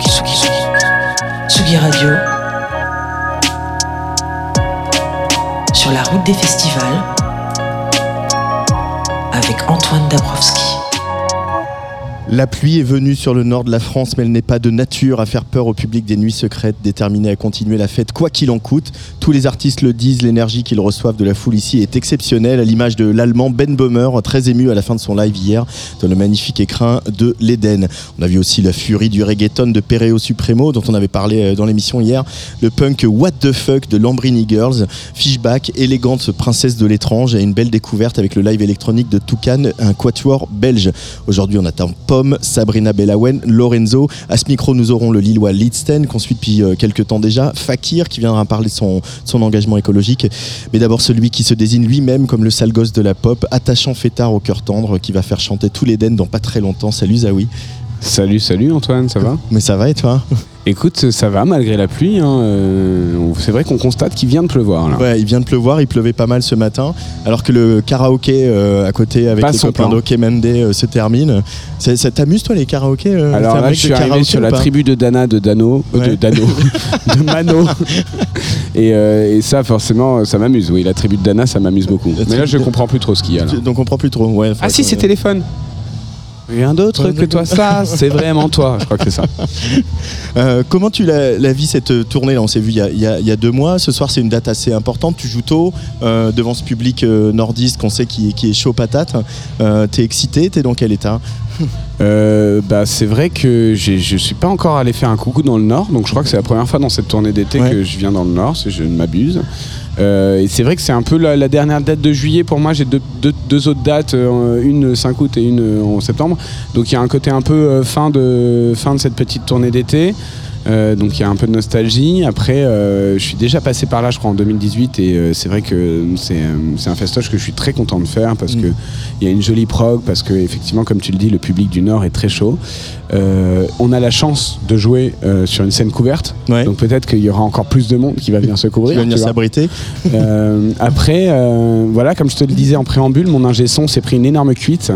Tsugi, Radio. Sur la route des festivals. Avec Antoine Dabrowski. La pluie est venue sur le nord de la France, mais elle n'est pas de nature à faire peur au public des nuits secrètes, déterminé à continuer la fête quoi qu'il en coûte. Tous les artistes le disent, l'énergie qu'ils reçoivent de la foule ici est exceptionnelle, à l'image de l'allemand Ben Bomer, très ému à la fin de son live hier, dans le magnifique écrin de l'Eden. On a vu aussi la furie du reggaeton de Pereo Supremo, dont on avait parlé euh, dans l'émission hier, le punk What the Fuck de Lambrini Girls, Fishback, élégante princesse de l'étrange, et une belle découverte avec le live électronique de Toucan, un quatuor belge. Aujourd'hui, on attend Pomme, Sabrina Belawen, Lorenzo. À ce micro, nous aurons le Lillois Lidsten, qu'on suit depuis euh, quelques temps déjà, Fakir, qui viendra parler de son, son engagement écologique. Mais d'abord, celui qui se désigne lui-même comme le sale gosse de la pop, attachant fêtard au cœur tendre, qui va faire chanter tous les den dans pas très longtemps. Salut Zawi. Salut, salut Antoine, ça va? Mais ça va et toi? Écoute, ça va malgré la pluie. hein, euh, c'est vrai qu'on constate qu'il vient de pleuvoir. Là. Ouais, il vient de pleuvoir, il pleuvait pas mal ce matin, alors que le karaoké euh, à côté avec Pas les copains euh, se termine. Ça, ça t'amuse toi les karaokés euh, Alors là, je suis arrivé sur la tribu de Dana de Dano, Ouais. de Dano, de Mano. Et, et ça, forcément, ça m'amuse. Oui, la tribu de Dana, ça m'amuse beaucoup. Mais là, je de- comprends plus trop ce qu'il y a là. Donc on comprend plus trop. Ouais, Ah si, c'est téléphone. Rien d'autre que toi, ça, c'est vraiment toi. Je crois que c'est ça. Euh, comment tu la, la vis cette tournée là On s'est vu il y, a, il y a- il y a deux mois. Ce soir, c'est une date assez importante. Tu joues tôt euh, devant ce public euh, nordiste qu'on sait qui, qui est chaud patate. Euh, T'es excité T'es dans quel état Euh, bah, c'est vrai que je suis pas encore allé faire un coucou dans le Nord, donc je crois que c'est la première fois dans cette tournée d'été Ouais. que je viens dans le Nord, si je ne m'abuse. Euh, c'est vrai que c'est un peu la, dernière date de juillet pour moi. J'ai deux, autres dates, euh, une le 5 août et une euh, en septembre. Donc il y a un côté un peu fin de cette petite tournée d'été. Euh, donc il y a un peu de nostalgie. Après, euh, je suis déjà passé par là, je crois, en 2018, et euh, c'est vrai que c'est un festoche que je suis très content de faire parce Mm. que il y a une jolie prog, parce que effectivement, comme tu le dis, le public du Nord est très chaud. On a la chance de jouer sur une scène couverte, Ouais. donc peut-être qu'il y aura encore plus de monde qui va venir se couvrir. vas venir tu vois. s'abriter après, voilà, comme je te le disais en préambule, mon ingé son s'est pris une énorme cuite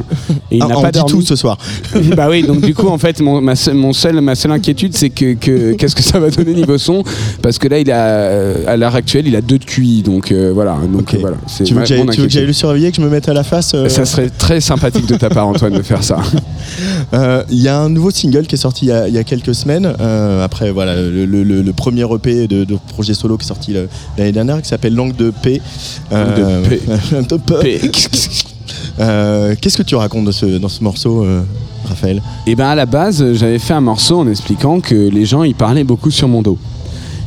et il Ah, n'a pas dormi. tout ce soir. bah oui, donc du coup, en fait, mon, ma, seule, mon seul, ma seule inquiétude, c'est que, que- qu'est-ce que ça va donner niveau son Parce que là, il a, euh, à l'heure actuelle, il a deux de QI, donc euh, voilà. Donc euh, voilà. C'est Tu veux que j'aille mon tu veux que j'aille le surveiller, que je me mette à la face euh, Ça serait très sympathique de ta part, Antoine, de faire ça. Euh, Il y a un nouveau single qui est sorti il y a, il y a quelques semaines. euh, après, voilà, le, le- le- le premier EP de, de projet solo qui est sorti l'année dernière, qui s'appelle Langue de paix. Euh, Langue de paix. Euh, Qu'est-ce que tu racontes de ce- dans ce morceau, euh, Raphaël Et ben à la base, j'avais fait un morceau en expliquant que les gens ils parlaient beaucoup sur mon dos.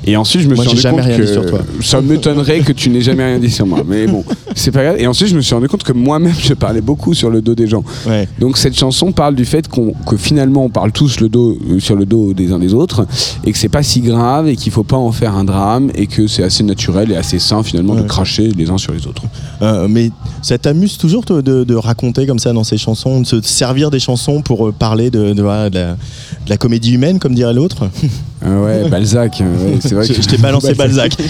Et ensuite, je me Moi, suis rendu jamais compte rien que dit sur toi. ça m'étonnerait que tu n'aies jamais rien dit sur moi. Mais bon, c'est pas grave. Et ensuite, je me suis rendu compte que moi-même, je parlais beaucoup sur le dos des gens. Ouais. Donc cette chanson parle du fait qu'on que finalement on parle tous le dos euh, sur le dos des uns des autres et que c'est pas si grave et qu'il faut pas en faire un drame et que c'est assez naturel et assez sain finalement de cracher les uns sur les autres. Euh, mais ça t'amuse toujours toi, de, de raconter comme ça dans ces chansons, de se servir des chansons pour euh, parler de, de, voilà, de la, de la comédie humaine, comme dirait l'autre? Euh, ouais, Balzac, euh, ouais, c'est vrai Je, que je t'ai balancé Balzac.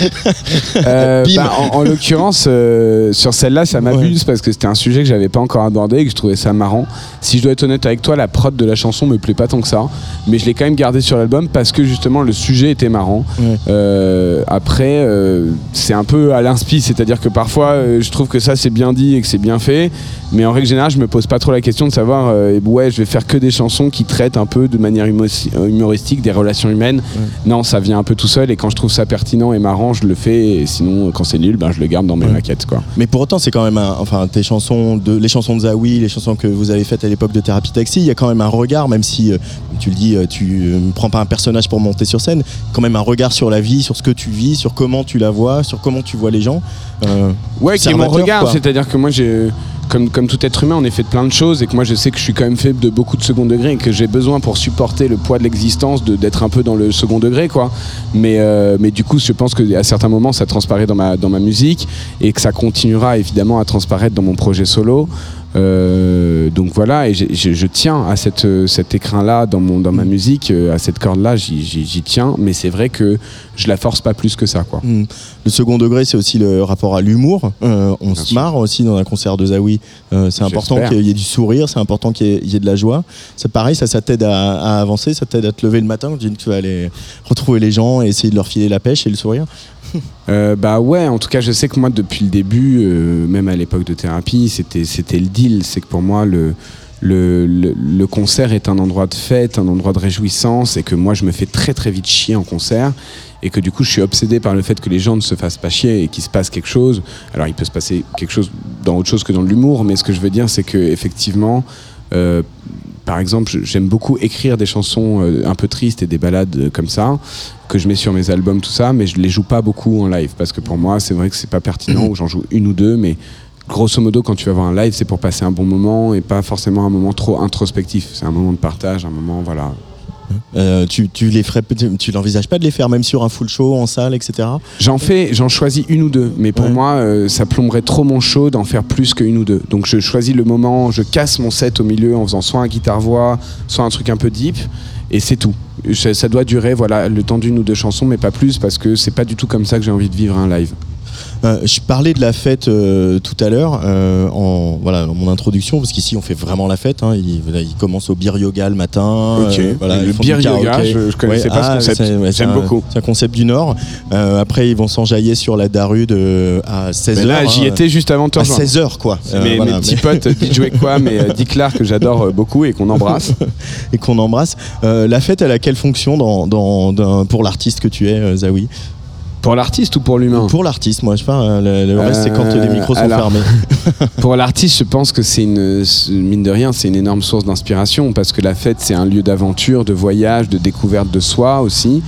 Euh, bah, en, en l'occurrence, euh, sur celle-là, ça m'abuse parce que c'était un sujet que j'avais pas encore abordé et que je trouvais ça marrant. Si je dois être honnête avec toi, la prod de la chanson me plaît pas tant que ça, mais je l'ai quand même gardé sur l'album parce que justement le sujet était marrant. Ouais. Euh, après, euh, c'est un peu à l'inspi, c'est-à-dire que parfois euh, je trouve que ça c'est bien dit et que c'est bien fait, mais en règle générale, je me pose pas trop la question de savoir, euh, ouais, je vais faire que des chansons qui traitent un peu de manière humo- humoristique des relations humaines. Non, ça vient un peu tout seul et quand je trouve ça pertinent et marrant, je le fais. Et sinon, quand c'est nul, ben, je le garde dans mes maquettes. Quoi. Mais pour autant, c'est quand même un, enfin tes chansons, de, les chansons de Zawi, les chansons que vous avez faites à l'époque de Thérapie Taxi, il y a quand même un regard, même si euh, tu le dis, euh, tu ne prends pas un personnage pour monter sur scène, quand même un regard sur la vie, sur ce que tu vis, sur comment tu la vois, sur comment tu vois les gens. Euh, Ouais, qui est mon regard. C'est-à-dire que moi, j'ai. Comme, tout être humain, on est fait de plein de choses et que moi je sais que je suis quand même fait de beaucoup de second degré et que j'ai besoin pour supporter le poids de l'existence d'être un peu dans le second degré quoi. Mais, euh, du coup je pense qu'à certains moments ça transparaît dans ma musique et que ça continuera évidemment à transparaître dans mon projet solo. Euh, donc voilà, et je, je tiens à cette, cet écrin-là dans, mon, dans ma musique, euh, à cette corde-là, j'y- tiens, mais c'est vrai que je la force pas plus que ça. Quoi. Hmm. Le second degré, c'est aussi le rapport à l'humour. Euh, on se sûr. marre aussi dans un concert de Zawi. Euh, c'est important qu'il y ait du sourire, c'est important qu'il y, ait- il y ait de la joie. C'est pareil, ça, ça t'aide à, à avancer, ça t'aide à te lever le matin. Tu vas aller retrouver les gens et essayer de leur filer la pêche et le sourire. Euh, bah ouais, en tout cas, je sais que moi, depuis le début, euh, même à l'époque de thérapie, c'était c'était le deal. C'est que pour moi, le, le, le, concert est un endroit de fête, un endroit de réjouissance, et que moi, je me fais très très vite chier en concert. Et que du coup, je suis obsédé par le fait que les gens ne se fassent pas chier et qu'il se passe quelque chose. Alors, il peut se passer quelque chose dans autre chose que dans l'humour, mais ce que je veux dire, c'est que effectivement, euh, par exemple, j'aime beaucoup écrire des chansons euh, un peu tristes et des ballades euh, comme ça que je mets sur mes albums, tout ça, mais je les joue pas beaucoup en live parce que pour moi, c'est vrai que c'est pas pertinent ou j'en joue une ou deux, mais grosso modo, quand tu vas voir un live, c'est pour passer un bon moment et pas forcément un moment trop introspectif. C'est un moment de partage, un moment, voilà. Euh, tu, tu les ferais, tu, l'envisages pas de les faire même sur un full show en salle, etc. J'en fais, j'en choisis une ou deux, mais pour Ouais. moi, euh, ça plomberait trop mon show d'en faire plus qu'une ou deux. Donc je choisis le moment, je casse mon set au milieu en faisant soit un guitare-voix, soit un truc un peu deep, et c'est tout. Ça, ça doit durer, voilà, le temps d'une ou deux chansons, mais pas plus, parce que c'est pas du tout comme ça que j'ai envie de vivre un live. Euh, je parlais de la fête euh, tout à l'heure euh, en voilà dans mon introduction parce qu'ici on fait vraiment la fête. Hein. Il, voilà, il commence au beer yoga le matin. Ok. voilà, Le ils beer yoga, je- je connaissais pas ce concept. ouais, c'est J'aime beaucoup. C'est un concept du Nord. Après ils vont s'enjailler sur la Darude à 16h. Mais là, j'y étais juste avant te À rejoindre. 16h quoi. Mes, voilà, mes petits potes, DJ quoi, mais Dick Clark que j'adore beaucoup et qu'on embrasse. et qu'on embrasse. La fête, elle a quelle fonction dans, dans- dans- pour l'artiste que tu es, Zawi? Pour l'artiste ou pour l'humain Pour l'artiste, moi, je pas. euh, Le, le reste, c'est quand Euh, les micros sont alors. fermés. Pour l'artiste, je pense que c'est une, mine de rien, c'est une énorme source d'inspiration parce que la fête, c'est un lieu d'aventure, de voyage, de découverte de soi aussi.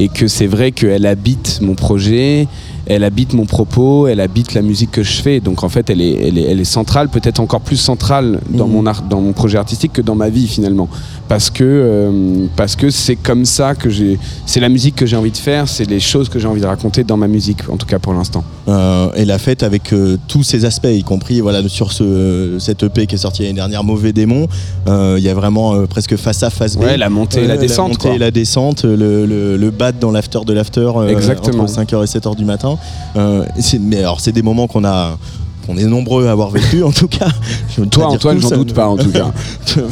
Et que c'est vrai qu'elle habite mon projet, elle habite mon propos, elle habite la musique que je fais. Donc en fait, elle est, elle est, elle est centrale, peut-être encore plus centrale dans, Mhm. mon art, dans mon projet artistique que dans ma vie finalement. Parce que euh, parce que c'est comme ça que j'ai. C'est la musique que j'ai envie de faire, c'est les choses que j'ai envie de raconter dans ma musique, en tout cas pour l'instant. Euh, et la fête avec euh, tous ses aspects, y compris voilà, sur ce, cette EP qui est sortie l'année dernière, Mauvais Démon, euh, il y a vraiment euh, presque face A, face B. Ouais, la montée et la descente. montée quoi. et la descente, le, le, le bat dans l'after de l'after euh, entre 5h et 7h du matin. Euh, mais alors, c'est des moments qu'on a. qu'on est nombreux à avoir vécu en tout cas. Je Toi, Antoine, j'en doute pas en tout cas.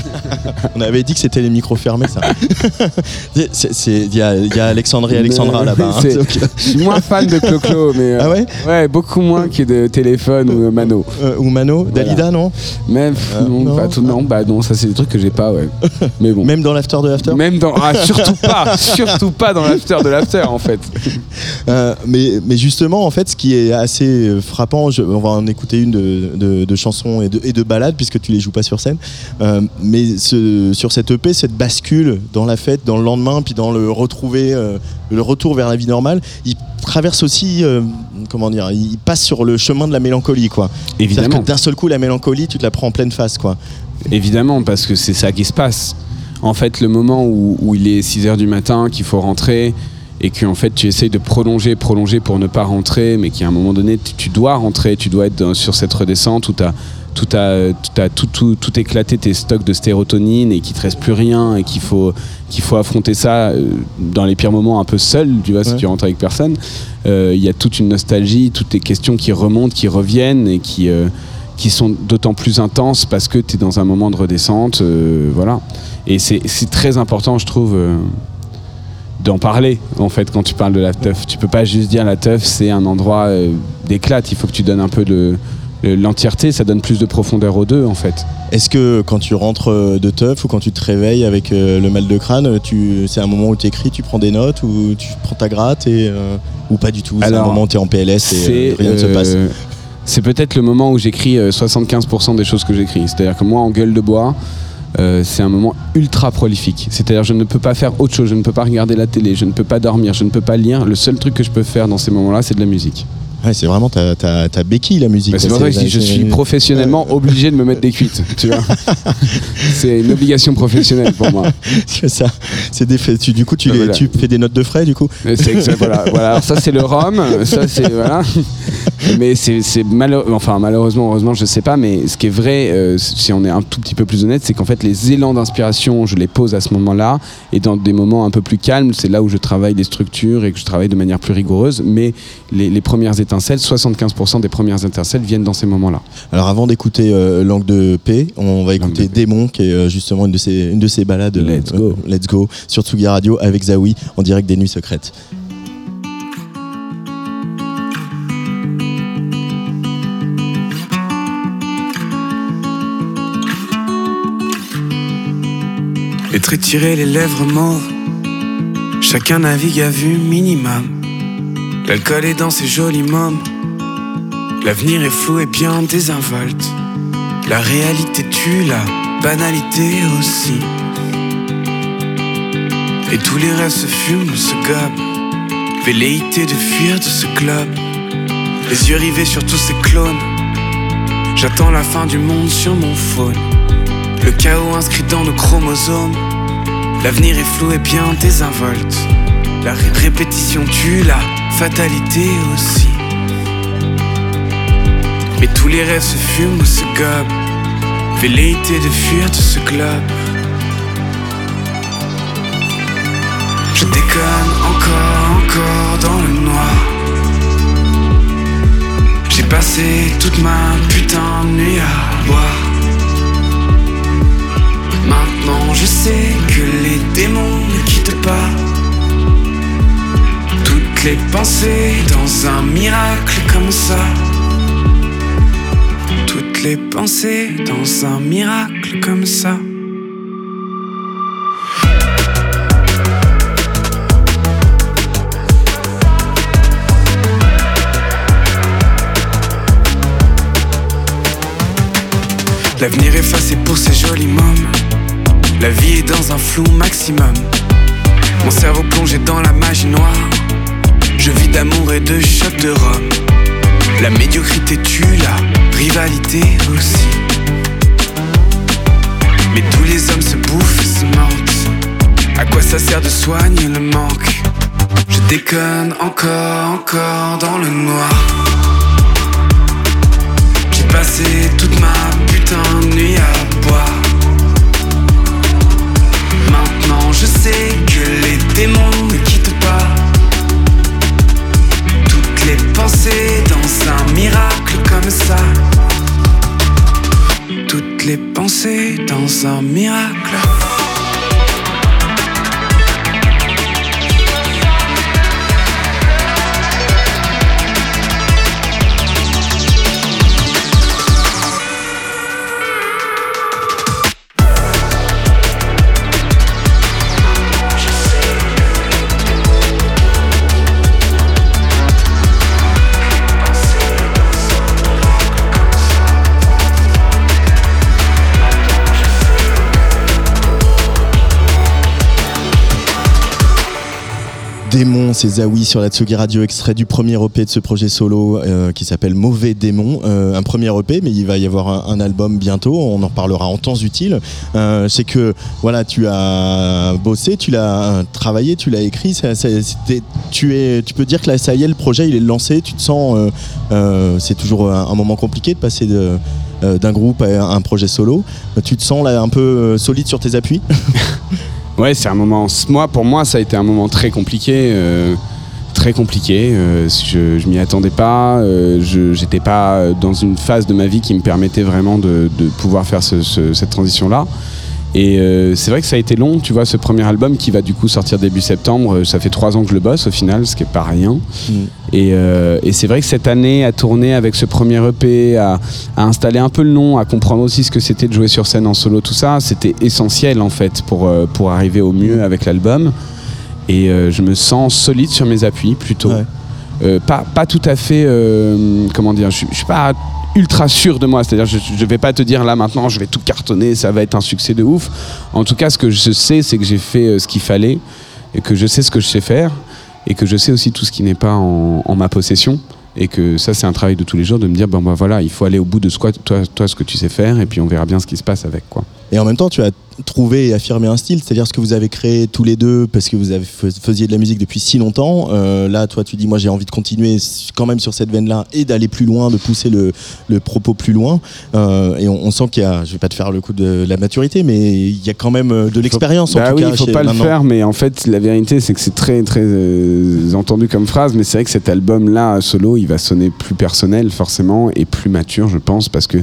On avait dit que c'était les micros fermés, ça. Il y, a, il y a Alexandre et Alexandra là-bas. hein, Je suis moins fan de Clo-Clo, mais. euh, ah ouais Ouais, beaucoup moins que de téléphone ou Mano. Euh, Ou Mano Voilà. Dalida, non Même, Euh, non, non. pas tout, non, bah non, ça c'est des trucs que j'ai pas, ouais. Mais bon. Même dans l'after de l'after Même dans. Ah, surtout pas Surtout pas dans l'after de l'after, en fait. Mais, mais justement, en fait, ce qui est assez frappant, je- on va en écouter une de, de- de chansons et de, et de ballades, puisque tu les joues pas sur scène. Euh, mais ce- sur cette EP, cette bascule dans la fête, dans le lendemain, puis dans le retrouver, euh, le retour vers la vie normale, il traverse aussi, euh, comment dire, il passe sur le chemin de la mélancolie, quoi. Évidemment. d'un seul coup, la mélancolie, tu te la prends en pleine face, quoi. Évidemment, parce que c'est ça qui se passe. En fait, le moment où, où il est 6 h du matin, qu'il faut rentrer, et que en fait tu essayes de prolonger, prolonger pour ne pas rentrer, mais qu'à un moment donné, tu, tu dois rentrer, tu dois être dans- sur cette redescente où tu as tout, a- tout, a- tout, tout, tout éclaté tes stocks de sérotonine et qu'il te reste plus rien et qu'il faut, qu'il faut affronter ça euh, dans les pires moments un peu seul, tu vois, si tu rentres avec personne. Euh, Il y a toute une nostalgie, toutes les questions qui remontent, qui reviennent et qui, euh, qui sont d'autant plus intenses parce que tu es dans un moment de redescente. euh, voilà. Et c'est c'est très important, je trouve, d'en parler, en fait, quand tu parles de la teuf. Tu peux pas juste dire la teuf, c'est un endroit euh, d'éclate. Il faut que tu donnes un peu de l'entièreté, ça donne plus de profondeur aux deux, en fait. Est-ce que quand tu rentres euh, de teuf ou quand tu te réveilles avec euh, le mal de crâne, tu, c'est un moment où tu écris, tu prends des notes ou tu prends ta gratte et, euh, ou pas du tout? C'est un moment où tu es en PLS et euh, rien ne se euh, passe. C'est peut-être le moment où j'écris euh, 75% des choses que j'écris. C'est-à-dire que moi, en gueule de bois, euh, c'est un moment ultra prolifique. C'est-à-dire je ne peux pas faire autre chose, je ne peux pas regarder la télé, je ne peux pas dormir, je ne peux pas lire. Le seul truc que je peux faire dans ces moments-là, c'est de la musique. Ouais, c'est vraiment ta, ta, ta béquille la musique. Bah, c'est pour ça que je suis professionnellement obligé de me mettre des cuites. Tu vois c'est une obligation professionnelle pour moi. C'est ça. C'est des faits. Tu, du coup, tu, Ah, les- voilà. tu fais des notes de frais, du coup. C'est voilà, voilà. Alors ça c'est le rhum, ça c'est voilà. Mais c'est malheureux, enfin malheureusement, heureusement, je sais pas. Mais ce qui est vrai, euh, si on est un tout petit peu plus honnête, c'est qu'en fait les élans d'inspiration, je les pose à ce moment-là, et dans des moments un peu plus calmes, c'est là où je travaille des structures et que je travaille de manière plus rigoureuse. Mais les, les premières étincelles, 75% des premières étincelles viennent dans ces moments-là. Alors, avant d'écouter euh, Langue de Paix, on va écouter. Démon, qui est euh, justement une de ces, une de ces balades. euh, Let's go. Let's go. Sur Tsugi Radio avec Zawi en direct des Nuits Secrètes. Les traits tirés, les lèvres mauves. Chacun navigue à vue minimum. L'alcool est dans ses jolis mômes. L'avenir est flou et bien désinvolte. La réalité tue, la banalité aussi. Et tous les rêves se fument, se gobent. Velléité de fuir de ce club. Les yeux rivés sur tous ces clones. J'attends la fin du monde sur mon phone. Le chaos inscrit dans nos chromosomes. L'avenir est flou et bien désinvolte. La ré- répétition tue, la fatalité aussi. Mais tous les rêves se fument ou se gobent. Velléité de fuir de ce globe. Je déconne encore, encore dans le noir. J'ai passé toute ma putain de nuit à boire. Maintenant je sais que les démons ne quittent pas les pensées dans un miracle comme ça Toutes les pensées dans un miracle comme ça L'avenir effacé pour ces jolis mômes La vie est dans un flou maximum. Mon cerveau plongé dans la magie noire. Je vis d'amour et de shot de rhum. La médiocrité tue, la rivalité aussi. Mais tous les hommes se bouffent et se mentent. À quoi ça sert de soigner le manque? Je déconne encore, encore dans le noir. J'ai passé toute ma putain de nuit à boire. Maintenant je sais que les démons un miracle Démon, c'est Zawi sur la Tsugi Radio, extrait du premier EP de ce projet solo euh, qui s'appelle Mauvais Démon. Euh, un premier EP, mais il va y avoir un, album bientôt. On en reparlera en temps utile. Euh, c'est que voilà, tu as bossé, tu l'as travaillé, tu l'as écrit. tu peux dire que là, ça y est, le projet, il est lancé. Tu te sens, c'est toujours un, moment compliqué de passer d'un groupe à un projet solo. Tu te sens là un peu solide sur tes appuis? Ouais, c'est un moment. Moi, pour moi, ça a été un moment très compliqué. euh, très compliqué. euh, je je m'y attendais pas. euh, je j'étais pas dans une phase de ma vie qui me permettait vraiment de, de pouvoir faire ce- ce- cette transition-là. Et euh, c'est vrai que ça a été long, tu vois, ce premier album qui va du coup sortir début septembre. euh, Ça fait trois ans que je le bosse au final, ce qui est pas rien. Et, euh, et c'est vrai que cette année, à tourner avec ce premier EP, à, à installer un peu le nom, à comprendre aussi ce que c'était de jouer sur scène en solo, tout ça, c'était essentiel en fait pour, pour arriver au mieux avec l'album. Et euh, je me sens solide sur mes appuis plutôt. Ouais. Pas, pas tout à fait, comment dire, je, je suis pas ultra sûr de moi, c'est-à-dire je, je vais pas te dire là maintenant je vais tout cartonner, ça va être un succès de ouf. En tout cas, ce que je sais, c'est que j'ai fait euh, ce qu'il fallait et que je sais ce que je sais faire et que je sais aussi tout ce qui n'est pas en, ma possession. Et que ça, c'est un travail de tous les jours de me dire, bon, bah voilà, il faut aller au bout de ce toi, toi, ce que tu sais faire, et puis on verra bien ce qui se passe avec, quoi. Et en même temps, tu as trouvé et affirmé un style, c'est-à-dire ce que vous avez créé tous les deux parce que vous avez faisiez de la musique depuis si longtemps. Euh, là, toi, tu dis, moi, j'ai envie de continuer quand même sur cette veine-là et d'aller plus loin, de pousser le, le propos plus loin. Euh, et on, on sent qu'il y a, je vais pas te faire le coup de la maturité, mais il y a quand même euh, de l'expérience. en Bah tout oui, cas, il faut pas le faire, mais en fait, la vérité, c'est que c'est très, très euh, entendu comme phrase, mais c'est vrai que cet album-là, solo, il va sonner plus personnel, forcément, et plus mature, je pense, parce que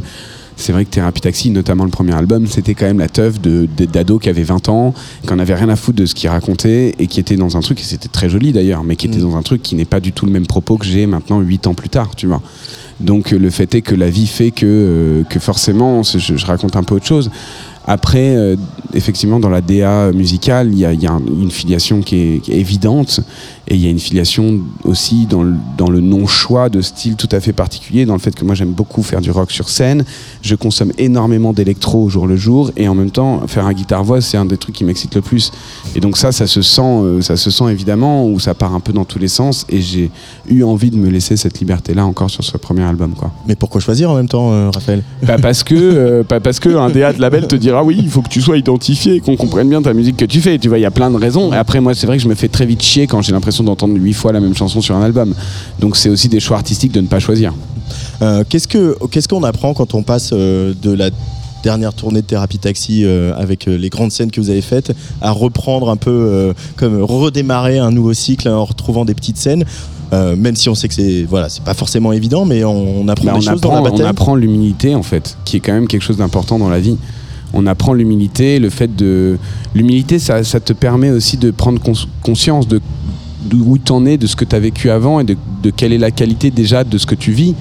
c'est vrai que Thérapie Taxi, notamment le premier album, c'était quand même la teuf d'ados qui avaient 20 ans, qui en avaient rien à foutre de ce qu'ils racontaient, et qui était dans un truc, et c'était très joli d'ailleurs, mais qui était Mm. dans un truc qui n'est pas du tout le même propos que j'ai maintenant 8 ans plus tard, tu vois. Donc le fait est que la vie fait que, euh, que forcément, je raconte un peu autre chose. Après, euh, effectivement, dans la DA musicale, il y a, y une filiation qui est, qui est évidente, et il y a une filiation aussi dans le, dans le non-choix de style tout à fait particulier, dans le fait que moi j'aime beaucoup faire du rock sur scène, je consomme énormément d'électro au jour le jour, et en même temps, faire un guitare-voix, c'est un des trucs qui m'excite le plus. Et donc ça, ça se sent, euh, ça se sent évidemment, où ça part un peu dans tous les sens, et j'ai eu envie de me laisser cette liberté-là encore sur ce premier album, quoi. Mais pourquoi choisir en même temps, euh, Raphaël? Pas parce que, euh, pas parce que un DA de label te dira oui, il faut que tu sois identifié, qu'on comprenne bien ta musique que tu fais. Tu vois, il y a plein de raisons. Et après, moi, c'est vrai que je me fais très vite chier quand j'ai l'impression d'entendre huit fois la même chanson sur un album. Donc, c'est aussi des choix artistiques de ne pas choisir. Euh, qu'est-ce que qu'est-ce qu'on apprend quand on passe euh, de la dernière tournée de Thérapie Taxi euh, avec les grandes scènes que vous avez faites à reprendre un peu comme redémarrer un nouveau cycle en retrouvant des petites scènes même si on sait que c'est voilà c'est pas forcément évident mais on, on apprend Bah, des on, choses dans la on bataille apprend l'humilité, en fait, qui est quand même quelque chose d'important dans la vie. On apprend l'humilité, le fait de. L'humilité, ça, te permet aussi de prendre cons- conscience de d'où t'en es, de ce que tu as vécu avant et de quelle est la qualité déjà de ce que tu vis.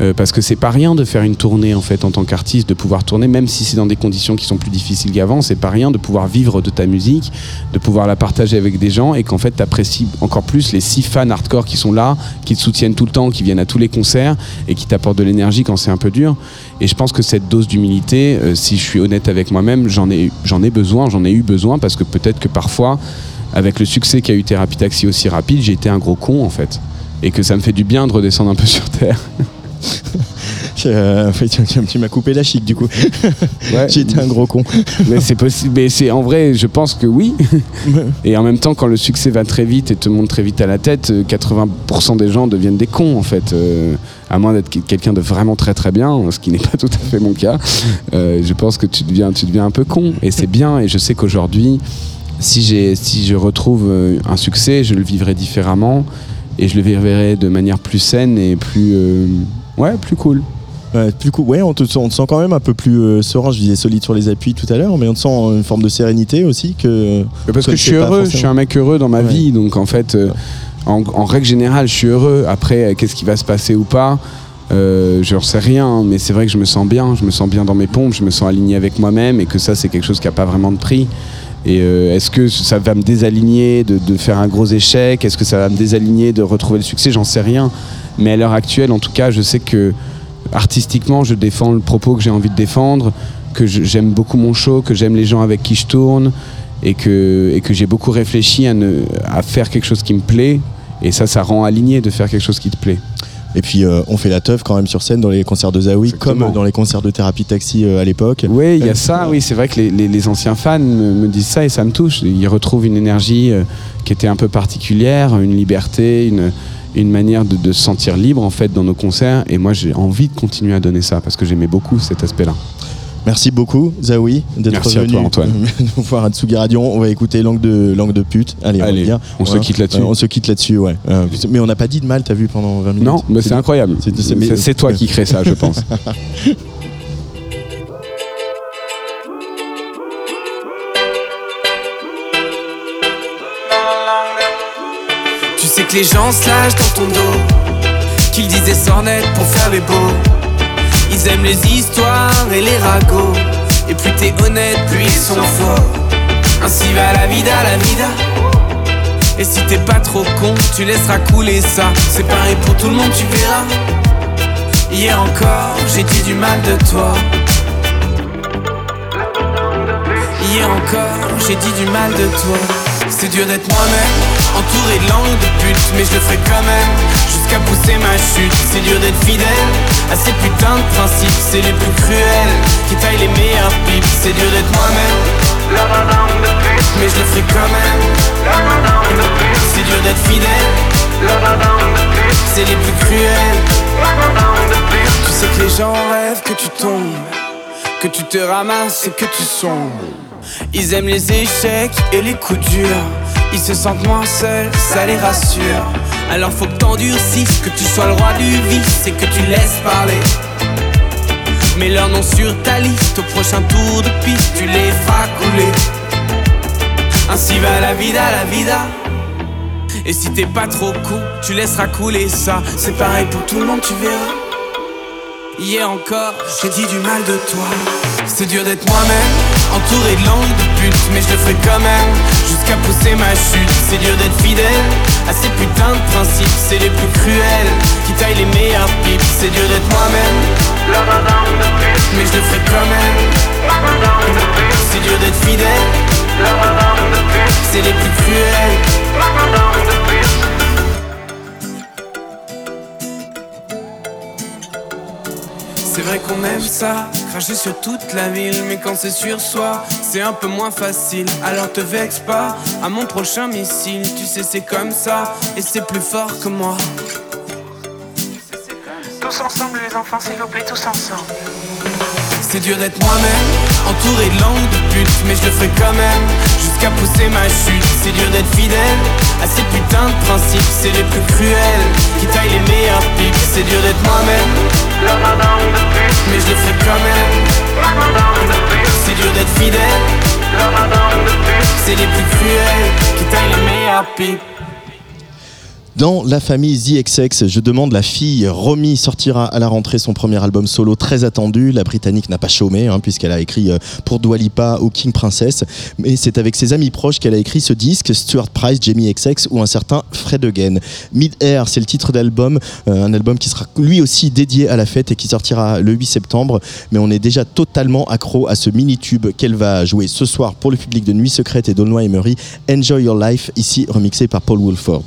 Euh, parce que c'est pas rien de faire une tournée en fait en tant qu'artiste, de pouvoir tourner, même si c'est dans des conditions qui sont plus difficiles qu'avant, c'est pas rien de pouvoir vivre de ta musique, de pouvoir la partager avec des gens et qu'en fait t'apprécies encore plus les six fans hardcore qui sont là, qui te soutiennent tout le temps, qui viennent à tous les concerts et qui t'apportent de l'énergie quand c'est un peu dur. Et je pense que cette dose d'humilité, euh, si je suis honnête avec moi-même, j'en ai, j'en ai besoin, j'en ai eu besoin parce que peut-être que parfois, avec le succès qu'a eu Thérapie Taxi aussi rapide, j'ai été un gros con en fait. Et que ça me fait du bien de redescendre un peu sur terre. Euh, tu, m'as coupé la chic du coup Ouais. été un gros con mais c'est possible. Mais c'est en vrai, je pense que oui. Et en même temps, quand le succès va très vite et te monte très vite à la tête, euh, 80% des gens deviennent des cons en fait. Euh, à moins d'être quelqu'un de vraiment très très bien, ce qui n'est pas tout à fait mon cas. Euh, je pense que tu deviens, tu deviens un peu con. Et c'est bien. Et je sais qu'aujourd'hui, si, j'ai, si je retrouve euh, un succès, je le vivrai différemment. Et je le vivrai de manière plus saine et plus. Ouais, plus cool. Ouais, plus cool. Ouais, on te, sent, on te sent quand même un peu plus euh, serein. Je disais solide sur les appuis tout à l'heure, mais on te sent une forme de sérénité aussi que. Parce que je suis heureux, je suis un mec heureux dans ma Ouais. vie, donc en fait, euh, en, en règle générale, je suis heureux. Après, euh, qu'est-ce qui va se passer ou pas euh, Je n'en sais rien, mais c'est vrai que je me sens bien, je me sens bien dans mes pompes, je me sens aligné avec moi-même et que ça, c'est quelque chose qui n'a pas vraiment de prix. Et euh, est-ce que ça va me désaligner de, de faire un gros échec? Est-ce que ça va me désaligner de retrouver le succès? J'en sais rien. Mais à l'heure actuelle, en tout cas, je sais que artistiquement, je défends le propos que j'ai envie de défendre, que j'aime beaucoup mon show, que j'aime les gens avec qui je tourne et que, et que j'ai beaucoup réfléchi à, ne- à faire quelque chose qui me plaît. Et ça, ça rend aligné de faire quelque chose qui te plaît. Et puis euh, on fait la teuf quand même sur scène dans les concerts de Zawi, comme dans les concerts de Thérapie Taxi euh, à l'époque. Oui, il y Euh, a ça, oui, c'est vrai que les, les- les anciens fans me, me disent ça et ça me touche. Ils retrouvent une énergie euh, qui était un peu particulière, une liberté, une, une manière de, de se sentir libre en fait dans nos concerts. Et moi, j'ai envie de continuer à donner ça parce que j'aimais beaucoup cet aspect-là. Merci beaucoup, Zawi, d'être Merci à venu toi, Antoine. nous voir à Tsugi Radio. On va écouter Langue de, langue de pute. Allez, on, Allez, dire. on se quitte là-dessus. Euh, on se quitte là-dessus, ouais. Euh, mais on n'a pas dit de mal, t'as vu, pendant 20 minutes. Non, mais c'est incroyable. c'est toi qui crée ça, je pense. sais que les gens se lâchent dans ton dos. Qu'ils disent des sornettes pour faire les beaux. Ils aiment les histoires et les ragots. Et plus t'es honnête, plus ils sont faux. Ainsi va la vida, la vida. Et si t'es pas trop con, tu laisseras couler ça. C'est pareil pour tout le monde, tu verras. Hier encore, j'ai dit du mal de toi. Hier encore, j'ai dit du mal de toi. C'est dur d'être moi-même, entouré de langues de pute, mais je le ferai quand même, jusqu'à pousser ma chute. C'est dur d'être fidèle à ces putains de principes, c'est les plus cruels, qui taillent les meilleurs pipes. C'est dur d'être moi-même, mais je le ferai quand même. C'est dur d'être fidèle, c'est les plus cruels. Tu sais que les gens rêvent que tu tombes, que tu te ramasses et que tu sombres. Ils aiment les échecs et les coups durs. Ils se sentent moins seuls, ça les rassure. Alors faut que t'endurcisses, que tu sois le roi du vice et que tu laisses parler. Mets leur nom sur ta liste, au prochain tour de piste, tu les feras couler. Ainsi va la vida, la vida. Et si t'es pas trop cool, tu laisseras couler ça. C'est pareil pour tout le monde, tu verras. Hier encore, j'ai dit du mal de toi. C'est dur d'être moi-même, entouré de langues de pute, mais je le ferai quand même, jusqu'à pousser ma chute. C'est dur d'être fidèle à ces putains de principes, c'est les plus cruels, qui taillent les meilleurs pipes. C'est dur d'être moi-même, mais je le ferai quand même. C'est dur d'être fidèle, c'est les plus cruels. C'est vrai qu'on aime ça, cracher sur toute la ville, mais quand c'est sur soi, c'est un peu moins facile. Alors te vexe pas, à mon prochain missile, tu sais c'est comme ça, et c'est plus fort que moi. Tous ensemble les enfants, s'il vous plaît, tous ensemble. C'est dur d'être moi-même, entouré de langues de pute, mais je le ferai quand même, jusqu'à pousser ma chute. C'est dur d'être fidèle à ces putains de principes, c'est les plus cruels, qui taillent les meilleurs pipes. C'est dur d'être moi-même, mais je le fais quand même. C'est dur d'être fidèle. C'est les plus cruels Qui taillent les meilleurs pipes. Dans la famille ZXX, je demande la fille Romy sortira à la rentrée son premier album solo très attendu. La Britannique n'a pas chômé hein, puisqu'elle a écrit euh, pour Dua Lipa ou King Princess. Mais c'est avec ses amis proches qu'elle a écrit ce disque, Stuart Price, Jamie XX ou un certain Fred Again. Mid Air, c'est le titre d'album, euh, un album qui sera lui aussi dédié à la fête et qui sortira le 8 septembre. Mais on est déjà totalement accro à ce mini-tube qu'elle va jouer ce soir pour le public de Nuit Secrète et d'Aulnoy Emery. Enjoy Your Life, ici remixé par Paul Woolford.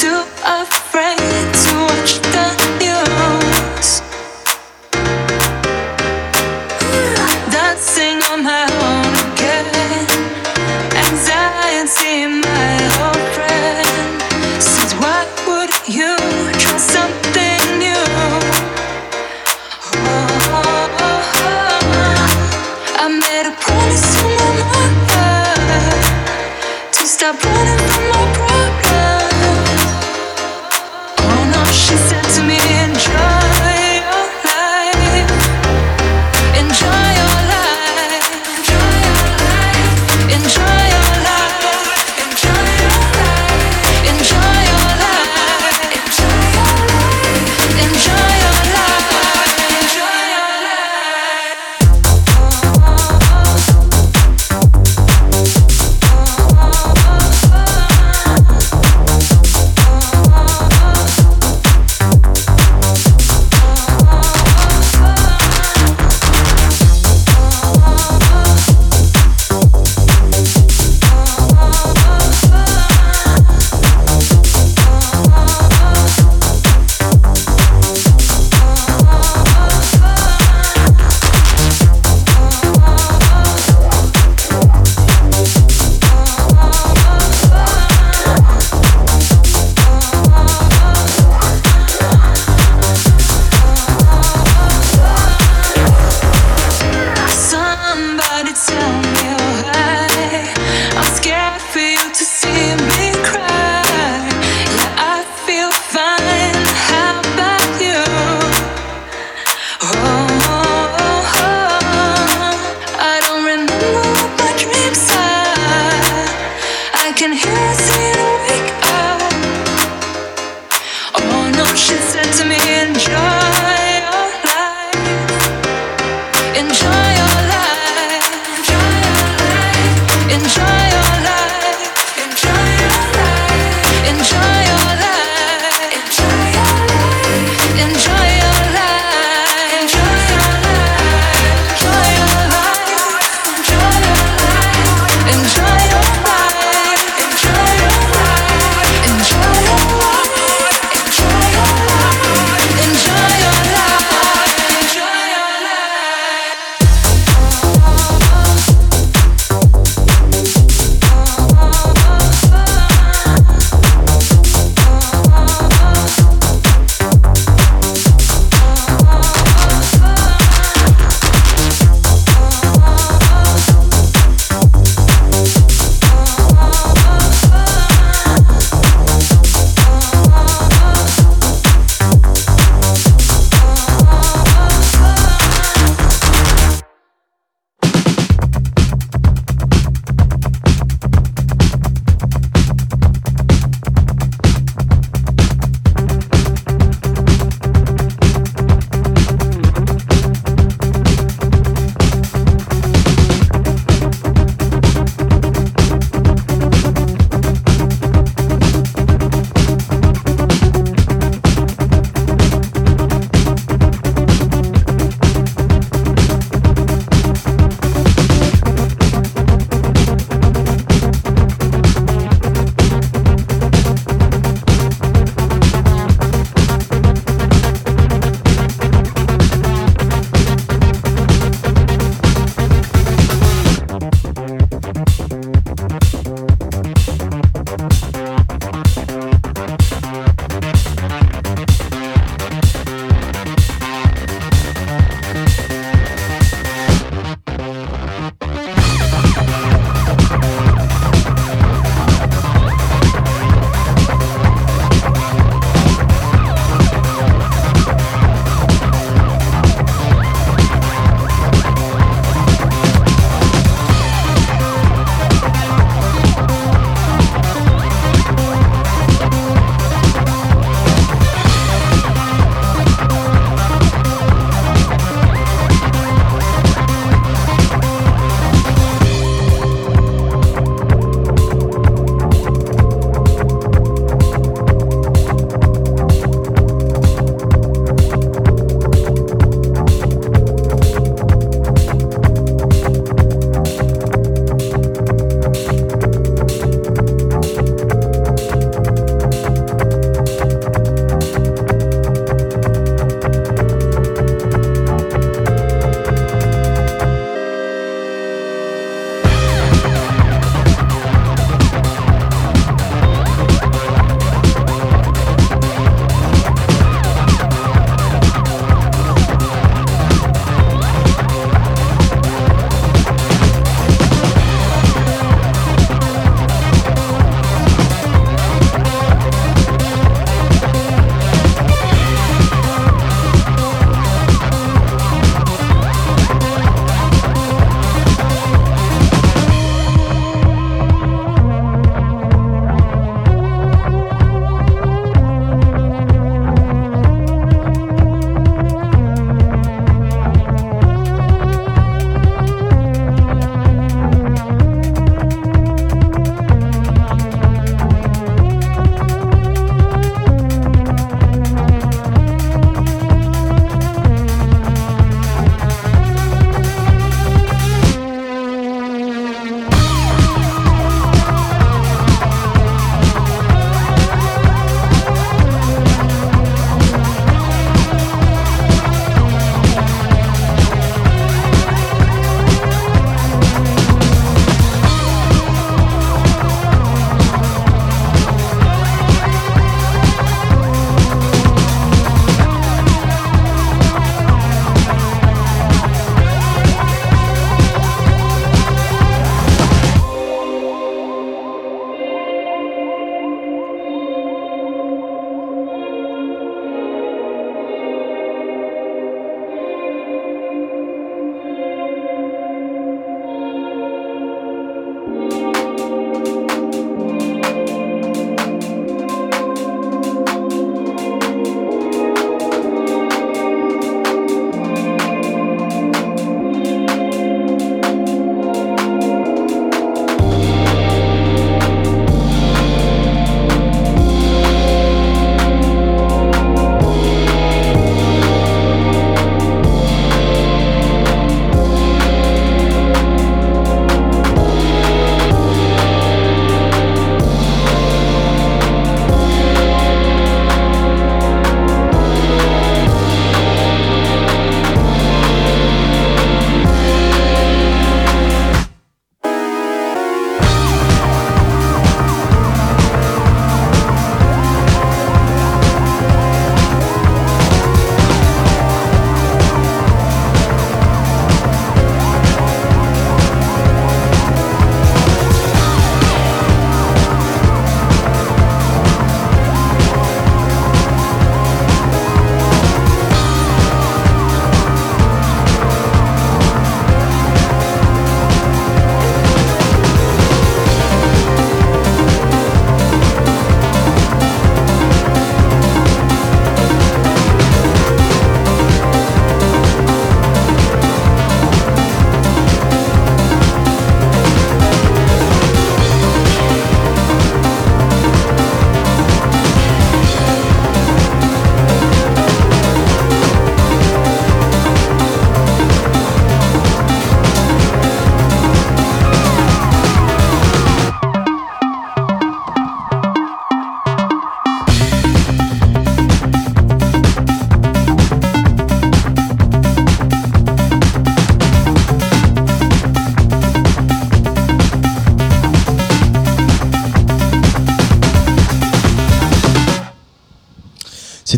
To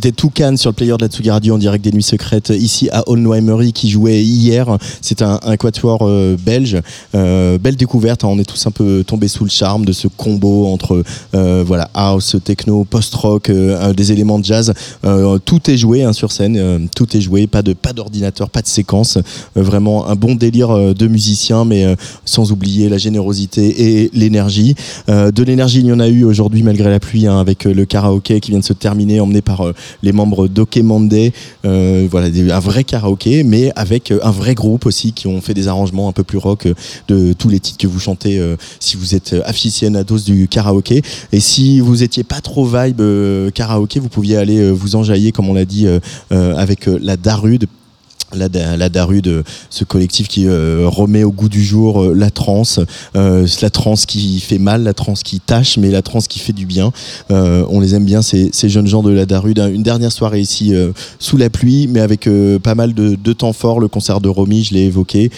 C'était Toucan sur le player de la Tsugi Radio en direct des Nuits Secrètes ici à Aulnoy-Murray qui jouait hier. C'est un, un quatuor euh, belge. Euh, belle découverte. hein. On est tous un peu tombés sous le charme de ce combo entre euh, voilà house, techno, post-rock, des éléments de jazz. Tout est joué hein, sur scène. tout est joué. Pas de pas d'ordinateur, pas de séquence. Vraiment un bon délire de musiciens, mais sans oublier la générosité et l'énergie. De l'énergie, il y en a eu aujourd'hui malgré la pluie hein, avec le karaoké qui vient de se terminer, emmené par les membres d'Okemande. Euh, voilà, un vrai karaoké, mais avec euh, un vrai groupe aussi qui ont fait des arrangements un peu plus rock euh, de tous les titres que vous chantez euh, si vous êtes aficionados du karaoké. Et si vous étiez pas trop vibe karaoké, vous pouviez aller vous enjailler, comme on l'a dit, avec la Darude la, Da- la Darude, ce collectif qui euh, remet au goût du jour euh, la trance, euh, la trance qui fait mal, la trance qui tâche, mais la trance qui fait du bien. Euh, on les aime bien, ces, jeunes gens de la Darude. Une dernière soirée ici sous la pluie, mais avec pas mal de, temps fort. Le concert de Romy, je l'ai évoqué.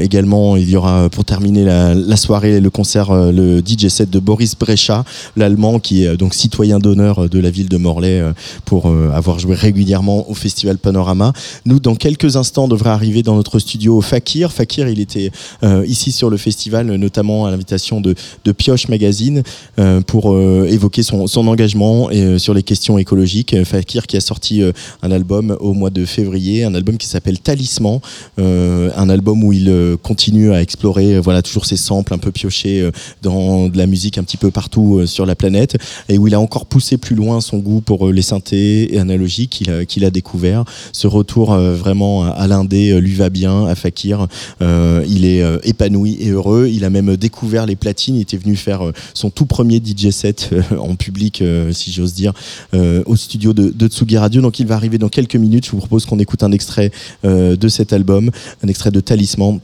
Également, il y aura pour terminer la, soirée le concert, le DJ set de Boris Brecha, l'allemand qui est donc citoyen d'honneur de la ville de Morlaix pour avoir joué régulièrement au festival Panorama. Nous, dans quelques instants, on devrait arriver dans notre studio Fakir. Fakir, il était euh, ici sur le festival, notamment à l'invitation de, Pioche Magazine, euh, pour euh, évoquer son, engagement et, sur les questions écologiques. Fakir qui a sorti un album au mois de février, un album qui s'appelle Talisman, un album où il continue à explorer, voilà, toujours ses samples un peu piochés dans de la musique un petit peu partout sur la planète, et où il a encore poussé plus loin son goût pour les synthés et analogiques qu'il a, qu'il a découvert. Ce retour euh, vraiment à, l'indé euh, lui va bien, à Fakir. Euh, il est euh, épanoui et heureux. Il a même découvert les platines. Il était venu faire euh, son tout premier DJ set euh, en public, euh, si j'ose dire, euh, au studio de, de Tsugi Radio. Donc il va arriver dans quelques minutes. Je vous propose qu'on écoute un extrait euh, de cet album, un extrait de Talisman,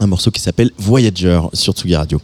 un morceau qui s'appelle Voyager sur Tsugi Radio.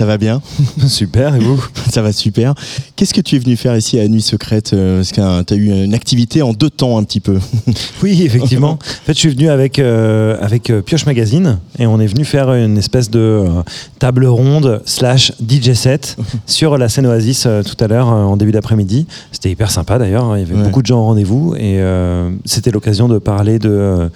Ça va bien Super, et vous Ça va super. Qu'est-ce que tu es venu faire ici à Nuit Secrète euh, Parce que tu as eu une activité en deux temps un petit peu. Oui, effectivement. en fait, je suis venu avec, euh, avec euh, Pioche Magazine et on est venu faire une espèce de euh, table ronde slash DJ set sur la scène Oasis euh, tout à l'heure en début d'après-midi. C'était hyper sympa d'ailleurs. hein. Il y avait Ouais. beaucoup de gens au rendez-vous et c'était l'occasion de parler de.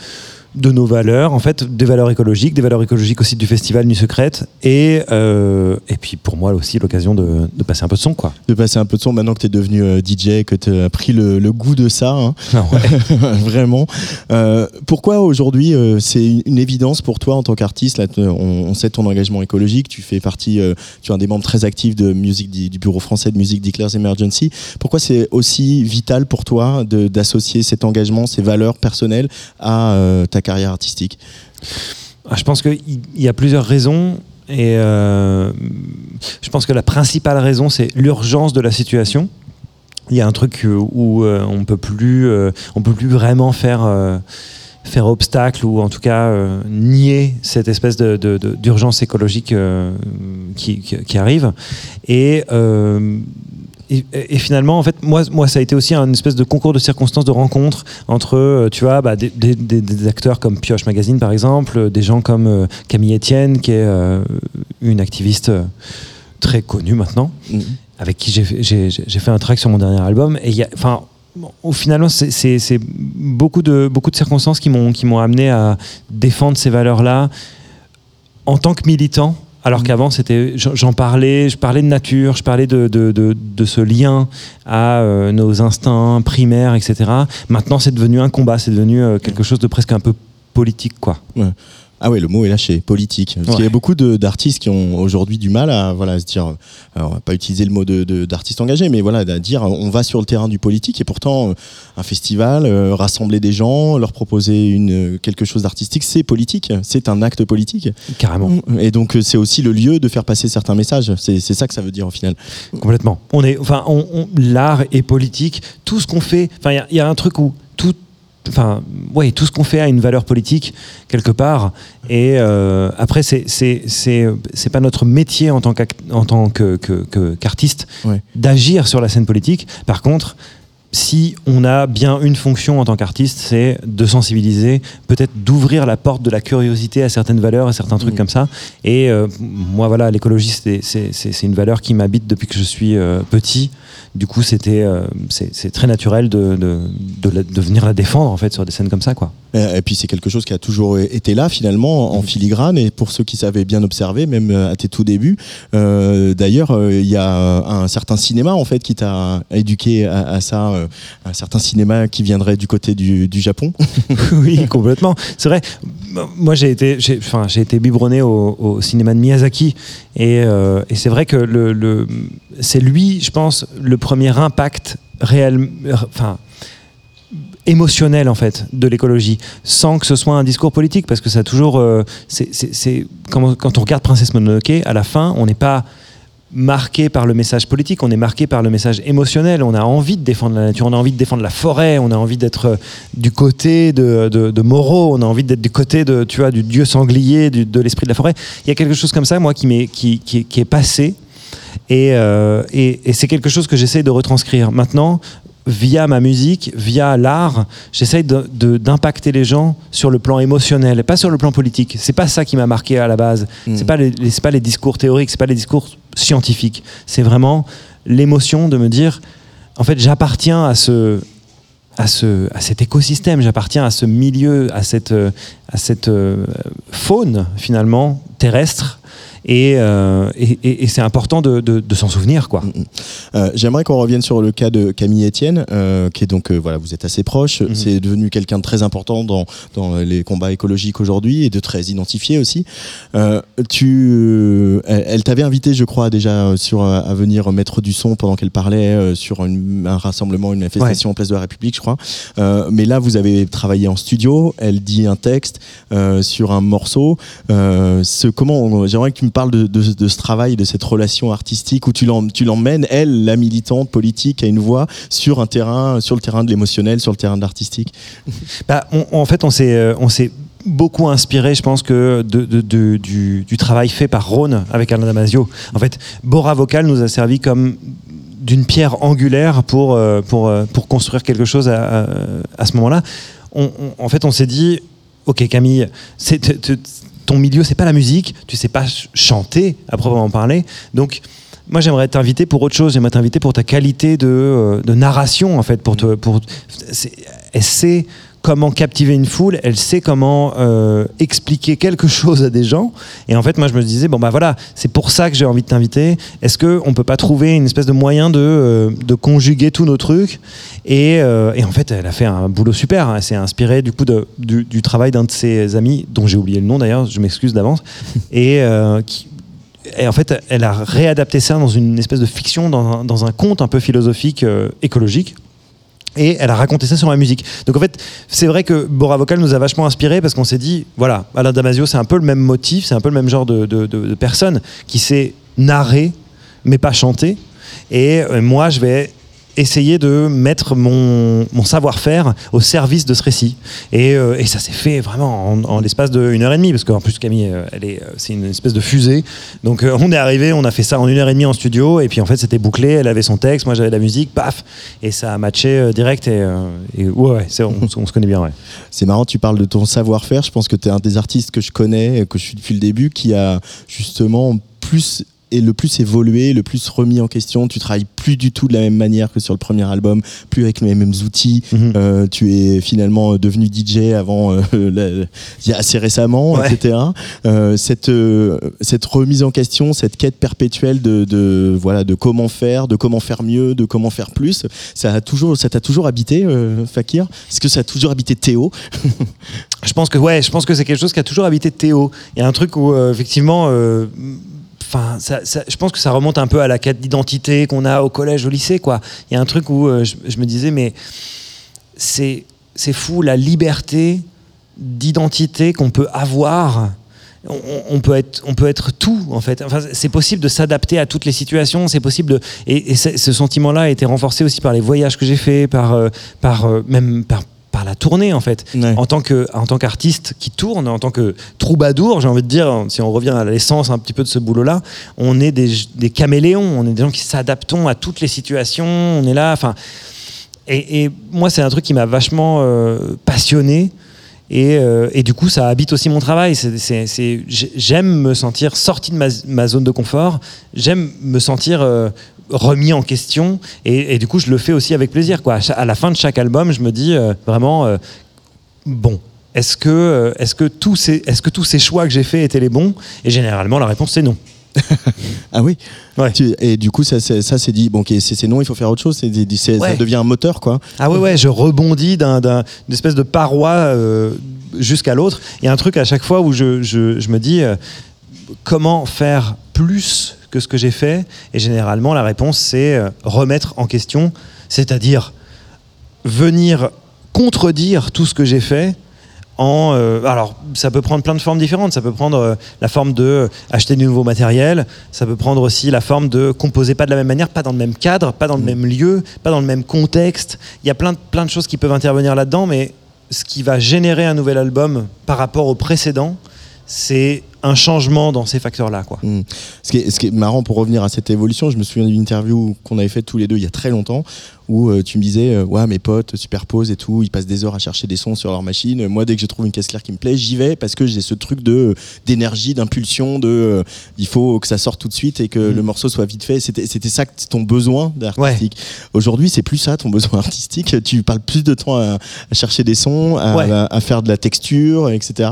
De nos valeurs, en fait, des valeurs écologiques, des valeurs écologiques aussi du festival Nuit Secrète, et, euh, et puis pour moi aussi l'occasion de, de passer un peu de son, quoi. De passer un peu de son maintenant que tu es devenu euh, DJ, que tu as pris le, le goût de ça. hein. Vraiment. Euh, pourquoi aujourd'hui c'est une, évidence pour toi en tant qu'artiste là, on, on sait ton engagement écologique, tu fais partie, tu es un des membres très actifs de musique du bureau français de musique Declares Emergency. Pourquoi c'est aussi vital pour toi de- d'associer cet engagement, ces valeurs personnelles à ta carrière artistique Ah, Je pense qu'il y a plusieurs raisons. Et euh, je pense que la principale raison, c'est l'urgence de la situation. Il y a un truc euh, où euh, on peut plus, on peut plus vraiment faire, faire obstacle ou en tout cas nier cette espèce d'urgence écologique qui, arrive. Et et, et finalement, en fait, moi, moi, ça a été aussi un espèce de concours de circonstances, de rencontres entre, euh, tu vois, bah, des, des- des- des acteurs comme Pioche Magazine, par exemple, euh, des gens comme euh, Camille Etienne, qui est une activiste très connue maintenant, Mhm. avec qui j'ai fait- un track sur mon dernier album. Et il enfin, au final, c'est- beaucoup de, beaucoup de circonstances qui m'ont amené à défendre ces valeurs-là en tant que militant. Alors qu'avant, c'était, j'en parlais, je parlais de nature, je parlais de, de, de, de ce lien à euh, nos instincts primaires, etc. Maintenant, c'est devenu un combat, c'est devenu euh, quelque chose de presque un peu politique, quoi. Ah ouais, le mot est lâché, politique. Parce Ouais. qu'il y a beaucoup de- d'artistes qui ont aujourd'hui du mal à, voilà, à se dire, alors on va pas utiliser le mot de- de- d'artiste engagé, mais voilà, à dire on va sur le terrain du politique et pourtant euh, un festival, euh, rassembler des gens, leur proposer une, quelque chose d'artistique, c'est politique, c'est un acte politique. Carrément. Et donc euh, c'est aussi le lieu de faire passer certains messages. C'est ça que ça veut dire au final. Complètement. On est, enfin, on- on- l'art est politique. Tout ce qu'on fait, enfin, il y y, a un truc où tout, enfin, ouais, tout ce qu'on fait a une valeur politique quelque part. Et euh, après, c'est, c'est, c'est, c'est pas notre métier en tant en tant que, que- que- qu'artiste Ouais. d'agir sur la scène politique. Par contre. Si on a bien une fonction en tant qu'artiste, c'est de sensibiliser, peut-être d'ouvrir la porte de la curiosité à certaines valeurs, à certains trucs Mhm. comme ça. Et euh, moi, voilà, l'écologie, c'est une valeur qui m'habite depuis que je suis euh, petit. Du coup, c'était euh, c'est très naturel de, de, de la- de venir la défendre en fait sur des scènes comme ça, quoi. Et puis c'est quelque chose qui a toujours été là finalement en filigrane et pour ceux qui savaient bien observer même euh, à tes tout débuts. Euh, D'ailleurs euh, il y a un certain cinéma en fait qui t'a éduqué à, à ça, un certain cinéma qui viendrait du côté du, du Japon. oui, complètement. C'est vrai. Moi, j'ai été, j'ai, enfin, j'ai été biberonné au, au cinéma de Miyazaki, et, euh, et c'est vrai que c'est lui, je pense, le premier impact réel, enfin émotionnel en fait de l'écologie sans que ce soit un discours politique parce que ça a toujours euh, c'est- quand, quand on regarde Princesse Mononoke à la fin on n'est pas marqué par le message politique, on est marqué par le message émotionnel. On a envie de défendre la nature, on a envie de défendre la forêt, on a envie d'être euh, du côté de, de, Moreau, on a envie d'être du côté de, tu vois, du dieu sanglier, de l'esprit de la forêt. Il y a quelque chose comme ça, moi, qui, qui, qui, qui est passé. Et, euh, et, et c'est quelque chose que j'essaie de retranscrire. Maintenant, via ma musique, via l'art, de- d'impacter les gens sur le plan émotionnel, pas sur le plan politique. C'est pas ça qui m'a marqué à la base. Mhm. C'est pas les, pas les discours théoriques, c'est pas les discours scientifiques. C'est vraiment l'émotion de me dire, en fait, j'appartiens à ce à, ce, à cet écosystème, j'appartiens à ce milieu, à cette, euh, à cette euh, faune finalement terrestre, et, euh, et, et- et c'est important de, de- de s'en souvenir, quoi. Euh, J'aimerais qu'on revienne sur le cas de Camille Etienne, euh, qui est donc, voilà, vous êtes assez proche. Mhm. C'est devenu quelqu'un de très important dans, dans les combats écologiques aujourd'hui et de très identifié aussi. Tu, elle, elle t'avait invité, je crois, déjà sur, à venir mettre du son pendant qu'elle parlait sur une- un rassemblement, une manifestation en place de la République, je crois. Mais là, vous avez travaillé en studio. Elle dit un texte sur un morceau. Ce, comment on- J'aimerais que tu me parles de, de- ce travail, de cette relation artistique où tu l'em- tu l'emmènes, elle, la militante politique, à une voix sur un terrain, sur le terrain de l'émotionnel, sur le terrain de l'artistique. Bah, en fait, on s'est, euh, on s'est beaucoup inspiré, je pense, que du, travail fait par Rhône avec Alain Damasio. En fait, Bora Vocal nous a servi comme d'une pierre angulaire pour, euh, euh, construire quelque chose à, ce moment-là. En fait, on s'est dit, ok Camille, ton milieu, c'est pas la musique, tu sais pas ch- chanter à proprement parler, donc moi j'aimerais t'inviter pour autre chose, j'aimerais t'inviter pour ta qualité de, euh, de narration en fait, pour pour, sait comment captiver une foule, elle sait comment euh, expliquer quelque chose à des gens. Et en fait, moi, je me disais, bon, bah voilà, c'est pour ça que j'ai envie de t'inviter. Est-ce qu'on peut pas trouver une espèce de moyen de, euh, de conjuguer tous nos trucs? Et, euh, et en fait, elle a fait un boulot super. hein. Elle s'est inspirée du coup de- du, du travail d'un de ses amis, dont j'ai oublié le nom d'ailleurs, je m'excuse d'avance, et qui, et en fait, elle a réadapté ça dans une espèce de fiction, dans un, dans un conte un peu philosophique, euh, écologique. Et elle a raconté ça sur la musique. Donc en fait, c'est vrai que Bora Vocal nous a vachement inspiré parce qu'on s'est dit, voilà, Alain Damasio, c'est un peu le même motif, c'est un peu le même genre de, de, personne qui sait narrer, mais pas chanter. Et euh, moi, je vais essayer de mettre mon, mon savoir-faire au service de ce récit. Et, euh, et ça s'est fait vraiment en, en l'espace d'une heure et demie, parce qu'en plus Camille, euh, elle est, euh, c'est une espèce de fusée. Donc euh, on est arrivé, on a fait ça en une heure et demie en studio, et puis en fait c'était bouclé, elle avait son texte, moi j'avais la musique, paf, et ça a matché euh, direct, et, et ouais, ouais, c'est- on, on se connaît bien, ouais. C'est marrant, tu parles de ton savoir-faire. Je pense que tu es un des artistes que je connais, que je suis depuis le début, qui a justement plus et le plus évolué, le plus remis en question. Tu travailles plus du tout de la même manière que sur le premier album, plus avec les mêmes outils. Mhm. Euh, tu es finalement devenu DJ avant, euh, la- il y a assez récemment, Ouais. etc. Euh, cette, euh, cette remise en question, cette quête perpétuelle de, de, voilà, de comment faire, de comment faire mieux, de comment faire plus, ça a toujours, ça t'a toujours habité, euh, Fakir? Est-ce que ça a toujours habité Théo? Je pense que ouais, je pense que c'est quelque chose qui a toujours habité Théo. Il y a un truc où euh, effectivement, euh, enfin, je pense que ça remonte un peu à la quête d'identité qu'on a au collège, au lycée, quoi. Il y a un truc où euh, je, me disais, mais c'est fou la liberté d'identité qu'on peut avoir. On, peut être, on peut être tout en fait. Enfin, c'est possible de s'adapter à toutes les situations. C'est possible de, et, et ce ce sentiment-là a été renforcé aussi par les voyages que j'ai faits, par, euh, par euh, même par, par la tournée en fait Ouais. en tant que en tant qu'artiste qui tourne, en tant que troubadour, j'ai envie de dire, si on revient à l'essence un petit peu de ce boulot-là, on est des, des caméléons, on est des gens qui s'adaptons à toutes les situations, on est là, enfin. Et, et moi, c'est un truc qui m'a vachement euh, passionné. Et, euh, et du coup, ça habite aussi mon travail. C'est- c'est- c'est- j'ai- J'aime me sentir sorti de ma, ma zone de confort. J'aime me sentir euh, remis en question. Et, et du coup, je le fais aussi avec plaisir. Quoi. À, la fin de chaque album, je me dis euh, vraiment, euh, bon, est-ce que, euh, est-ce, que tous ces, est-ce que tous ces choix que j'ai faits étaient les bons? Et généralement, la réponse, c'est non. Ah oui? Ouais. Et du coup, ça, c'est- ça c'est dit, bon, ok, c'est non, il faut faire autre chose, c'est ça devient un moteur, quoi. Ah ouais, ouais, je rebondis d'un, d'un- d'une espèce de paroi euh, jusqu'à l'autre. Il y a un truc à chaque fois où je, je- je me dis euh, comment faire plus que ce que j'ai fait. Et généralement, la réponse, c'est euh, remettre en question, c'est-à-dire venir contredire tout ce que j'ai fait. En, euh, alors, ça peut prendre plein de formes différentes. Ça peut prendre euh, la forme de euh, acheter du nouveau matériel. Ça peut prendre aussi la forme de composer pas de la même manière, pas dans le même cadre, pas dans le même lieu, pas dans le même contexte. Il y a plein de, plein de choses qui peuvent intervenir là-dedans, mais ce qui va générer un nouvel album par rapport au précédent, c'est un changement dans ces facteurs-là. Quoi. Mm. Ce, ce qui est marrant pour revenir à cette évolution, je me souviens d'une interview qu'on avait faite tous les deux il y a très longtemps où euh, tu me disais, euh, ouais, mes potes superposent et tout, ils passent des heures à chercher des sons sur leur machine. Moi, dès que je trouve une caisse claire qui me plaît, j'y vais parce que j'ai ce truc de euh, d'énergie, d'impulsion, de euh, il faut que ça sorte tout de suite et que Mm. le morceau soit vite fait. C'était c'était ça que ton besoin d'artistique. Aujourd'hui, c'est plus ça ton besoin artistique. Tu parles plus de temps à, à chercher des sons, à, Ouais. à- à faire de la texture, etc.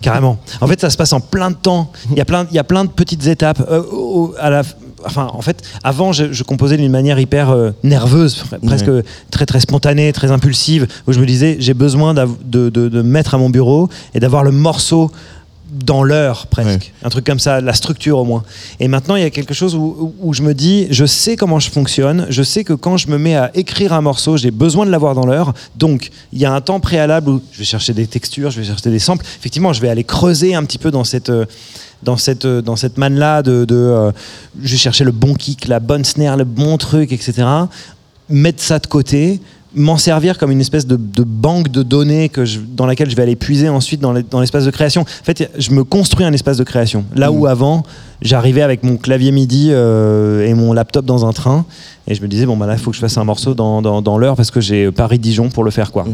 Carrément. En fait, ça se passe en plein de temps. Il y a plein, il y a plein de petites étapes. À la, enfin, en fait, avant, je, je composais d'une manière hyper euh, nerveuse, presque très très spontanée, très impulsive, où je me disais, j'ai besoin de, de, de me mettre à mon bureau et d'avoir le morceau dans l'heure presque, un truc comme ça, la structure au moins. Et maintenant, il y a quelque chose où, je me dis, je sais comment je fonctionne, je sais que quand je me mets à écrire un morceau, j'ai besoin de l'avoir dans l'heure. Donc, il y a un temps préalable où je vais chercher des textures, je vais chercher des samples. Effectivement, je vais aller creuser un petit peu dans cette euh, dans cette euh, dans cette manne là de, de euh, je vais chercher le bon kick, la bonne snare, le bon truc, etc. Mettre ça de côté m'en servir comme une espèce de, de banque de données que je- dans laquelle je vais aller puiser ensuite dans les- dans l'espace de création. En fait, je me construis un espace de création. Là Mm. où avant, j'arrivais avec mon clavier MIDI euh, et mon laptop dans un train et je me disais, bon, bah là, il faut que je fasse un morceau dans, dans, dans l'heure parce que j'ai Paris-Dijon pour le faire, quoi.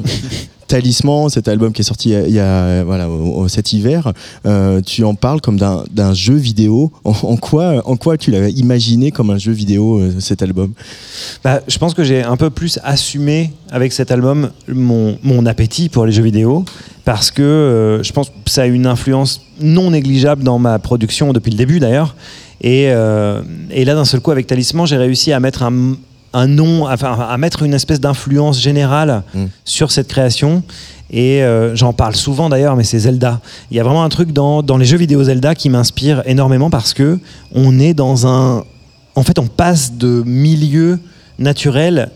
Talisman, cet album qui est sorti il y a, voilà, cet hiver, euh, tu en parles comme d'un jeu vidéo. En, quoi, en quoi tu l'avais imaginé comme un jeu vidéo, euh, cet album? Bah, je pense que j'ai un peu plus assumé avec cet album mon, mon appétit pour les jeux vidéo parce que euh, je pense que ça a une influence non négligeable dans ma production depuis le début d'ailleurs. Et là, d'un seul coup, avec Talisman, j'ai réussi à mettre un, un nom, enfin, à mettre une espèce d'influence générale Mm. sur cette création. Et euh, j'en parle souvent d'ailleurs, mais c'est Zelda. Il y a vraiment un truc dans, dans les jeux vidéo Zelda qui m'inspire énormément parce que on est dans un. En fait, on passe de milieu naturel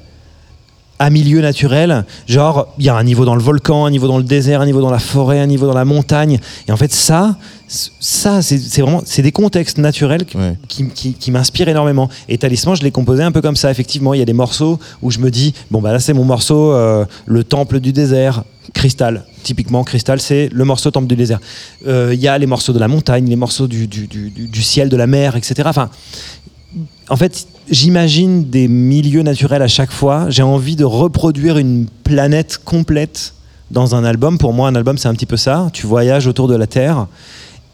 à milieu naturel. Genre, il y a un niveau dans le volcan, un niveau dans le désert, un niveau dans la forêt, un niveau dans la montagne. Et en fait, ça, ça, c'est vraiment, c'est des contextes naturels qui, Ouais. qui, qui- qui m'inspirent énormément. Et Talisman, je l'ai composé un peu comme ça. Effectivement, il y a des morceaux où je me dis, bon, bah là, c'est mon morceau, euh, le temple du désert, Cristal. Typiquement, Cristal, c'est le morceau temple du désert. Euh, Il y a les morceaux de la montagne, les morceaux du- du- du- du ciel, de la mer, etc. Enfin, en fait, j'imagine des milieux naturels à chaque fois. J'ai envie de reproduire une planète complète dans un album. Pour moi, un album, c'est un petit peu ça. Tu voyages autour de la Terre.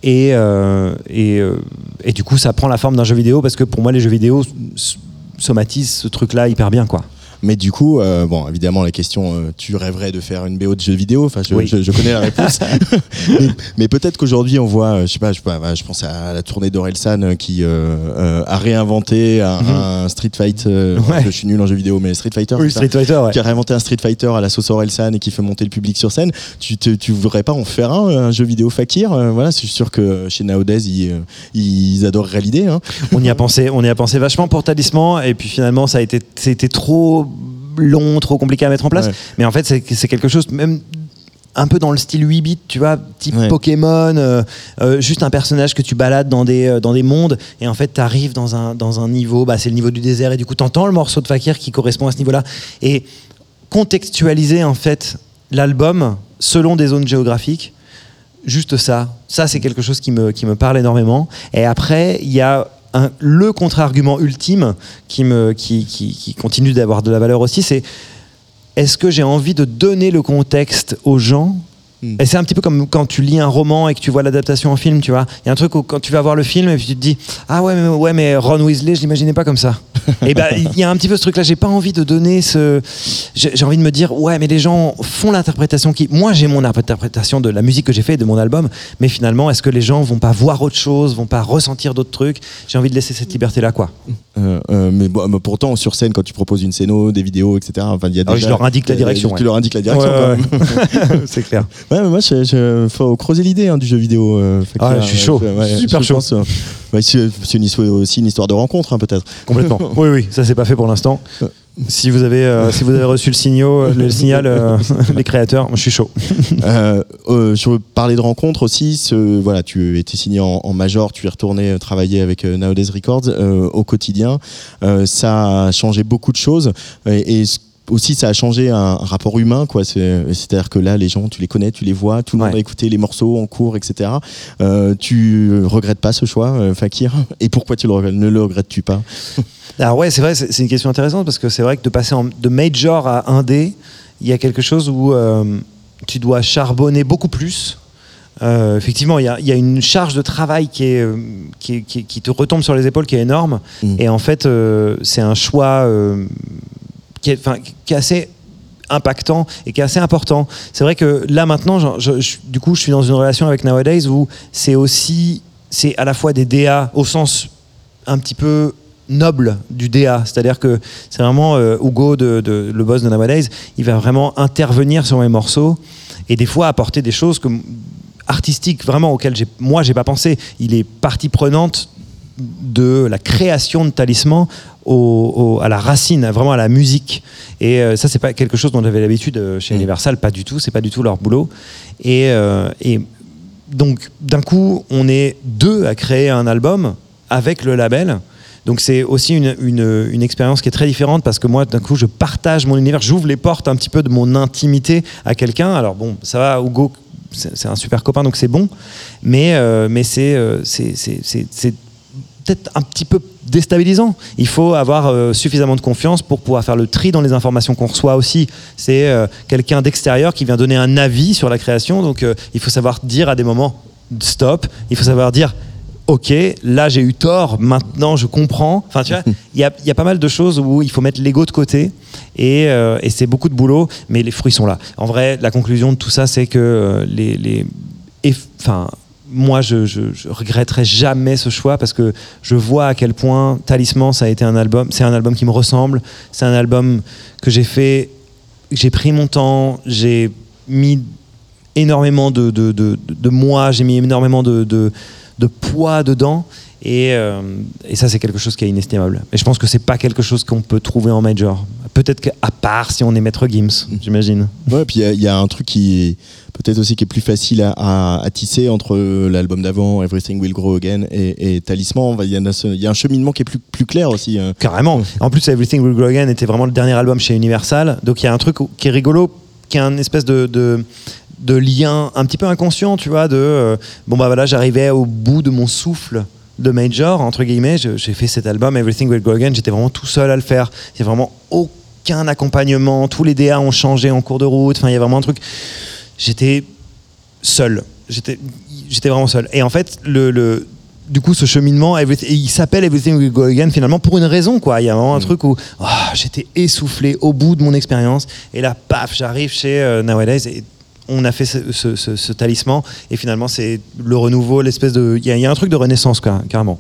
Et, euh, et, euh, et du coup, ça prend la forme d'un jeu vidéo parce que pour moi, les jeux vidéo somatisent ce truc-là hyper bien, quoi. Mais du coup, euh, bon, évidemment, la question, euh, tu rêverais de faire une BO de jeu vidéo? Enfin, je, Oui. je- je connais la réponse. mais mais peut-être qu'aujourd'hui, on voit, euh, je sais pas, je, sais pas, je pense à la tournée d'Orelsan qui euh, a réinventé un, un Street Fight. Ouais. Je suis nul en jeu vidéo, mais Street Fighter. c'est ça? Street Fighter, ouais. qui a réinventé un Street Fighter à la sauce Orelsan et qui fait monter le public sur scène. Tu, te- tu voudrais pas en faire un, un jeu vidéo fakir? Voilà, suis sûr que chez Nowadays, ils, ils adoreraient l'idée. Hein. on y a pensé, on y a pensé vachement pour Talisman, et puis finalement, ça a été, c'était trop long, trop compliqué à mettre en place. Ouais. Mais en fait, c'est, quelque chose même un peu dans le style 8 bits, tu vois, type Ouais. Pokémon, euh, euh, juste un personnage que tu balades dans des, euh, dans des mondes, et en fait, tu arrives dans un, dans un niveau, bah, c'est le niveau du désert, et du coup, tu entends le morceau de Fakir qui correspond à ce niveau-là. Et contextualiser, en fait, l'album selon des zones géographiques, juste ça. Ça, c'est quelque chose qui me, qui me parle énormément. Et après, il y a le contre-argument ultime qui, me, qui, qui, qui continue d'avoir de la valeur aussi, c'est est-ce que j'ai envie de donner le contexte aux gens Et c'est un petit peu comme quand tu lis un roman et que tu vois l'adaptation en film, tu vois. Il y a un truc où quand tu vas voir le film et puis tu te dis ah ouais mais, ouais mais Ron Weasley je l'imaginais pas comme ça. et ben il y a un petit peu ce truc là. J'ai pas envie de donner ce. J'ai envie de me dire ouais mais les gens font l'interprétation qui. Moi j'ai mon interprétation de la musique que j'ai fait et de mon album, mais finalement est-ce que les gens vont pas voir autre chose, vont pas ressentir d'autres trucs? J'ai envie de laisser cette liberté là quoi. Euh, euh, mais, bon, mais pourtant, sur scène, quand tu proposes une scéno, des vidéos, etc., enfin, il y a Ah déjà, je leur indique la direction, Tu ouais. leur indiques la direction. c'est clair. Ouais, mais moi, je, je- faut creuser l'idée hein, du jeu vidéo. euh. Ah, je suis chaud. Super je chaud. pense, euh, c'est c'est une histoire- aussi une histoire de rencontre, hein, peut-être. Complètement. oui, oui, ça c'est pas fait pour l'instant. Si vous avez, euh, si vous avez reçu le, signaux, le signal, euh, les créateurs, je suis chaud. Euh, euh, je veux parler de rencontre aussi. Ce, voilà, tu étais signé en, en major, tu es retourné euh, travailler avec euh, Nowadays Records euh, au quotidien. Euh, ça a changé beaucoup de choses et, et ce- aussi ça a changé un, un rapport humain quoi c'est c'est à dire que là les gens tu les connais tu les vois tout le monde a écouté les morceaux en cours etc euh, tu regrettes pas ce choix euh, Fakir? Et pourquoi tu le regrettes ne le regrettes-tu pas? Alors ouais, c'est vrai, c'est une question intéressante parce que c'est vrai que de passer en- de major à indé, il y a quelque chose où euh, tu dois charbonner beaucoup plus. Euh, effectivement, il y, a, il y a une charge de travail qui, est, euh, qui, te retombe sur les épaules qui est énorme. Mm. Et en fait, euh, c'est un choix euh, qui, est, assez impactant et qui est assez important. C'est vrai que là maintenant, du coup, je suis dans une relation avec Nowadays où c'est aussi, c'est à la fois des DA au sens un petit peu noble du DA, c'est-à-dire que c'est vraiment euh, Hugo, de, le boss de Nowadays, il va vraiment intervenir sur mes morceaux et des fois apporter des choses comme artistiques vraiment auxquelles moi j'ai pas pensé. Il est partie prenante de la création de Talisman au- au- à la racine, vraiment à la musique. Et euh, ça, c'est pas quelque chose dont j'avais l'habitude euh, chez Mm. Universal, pas du tout. C'est pas du tout leur boulot. Et, euh, et donc, d'un coup, on est deux à créer un album avec le label. Donc c'est aussi une, une, une expérience qui est très différente parce que moi, d'un coup, je partage mon univers, j'ouvre les portes un petit peu de mon intimité à quelqu'un. Alors bon, ça va, Hugo, c'est c'est un super copain, donc c'est bon. Mais, euh, mais c'est peut-être un petit peu déstabilisant. Il faut avoir euh, suffisamment de confiance pour pouvoir faire le tri dans les informations qu'on reçoit aussi. C'est euh, quelqu'un d'extérieur qui vient donner un avis sur la création, donc euh, il faut savoir dire à des moments stop, il faut savoir dire ok, là j'ai eu tort, maintenant je comprends. Enfin tu vois, il y a, il y a pas mal de choses où il faut mettre l'ego de côté et, euh, et c'est beaucoup de boulot, mais les fruits sont là. En vrai, la conclusion de tout ça, c'est que les... les enfin, moi, je, regretterai jamais ce choix parce que je vois à quel point Talisman, ça a été un album. C'est un album qui me ressemble. C'est un album que j'ai fait. J'ai pris mon temps. J'ai mis énormément de, de, de, de moi. J'ai mis énormément de poids dedans. Et, euh, et ça, c'est quelque chose qui est inestimable. Et je pense que c'est pas quelque chose qu'on peut trouver en major. Peut-être qu'à part si on est Maître Gims, j'imagine. Ouais, puis il y a- il y, a un truc qui est peut-être aussi qui est plus facile à, à- à tisser entre l'album d'avant, Everything Will Grow Again, et, et Talisman. Il y, a y un cheminement qui est plus, plus clair aussi. hein. Carrément. En plus, Everything Will Grow Again était vraiment le dernier album chez Universal. Donc il y a un truc qui est rigolo, qui est un espèce de, de, de lien un petit peu inconscient, tu vois, de euh, bon bah voilà, j'arrivais au bout de mon souffle de major entre guillemets. J'ai fait cet album Everything Will Grow Again. J'étais vraiment tout seul à le faire. Il y a vraiment aucun accompagnement. Tous les DA ont changé en cours de route. Enfin, il y a vraiment un truc. J'étais seul. J'étais, vraiment seul. Et en fait, le, le- du coup, ce cheminement, everything- il s'appelle Everything Will Go Again finalement pour une raison, quoi. Il y a vraiment un truc où ah, j'étais essoufflé au bout de mon expérience. Et là, paf, j'arrive chez euh, Nowadays et on a fait ce, talisman. Et finalement, c'est le renouveau, l'espèce de. Il y, a- un truc de renaissance, carrément.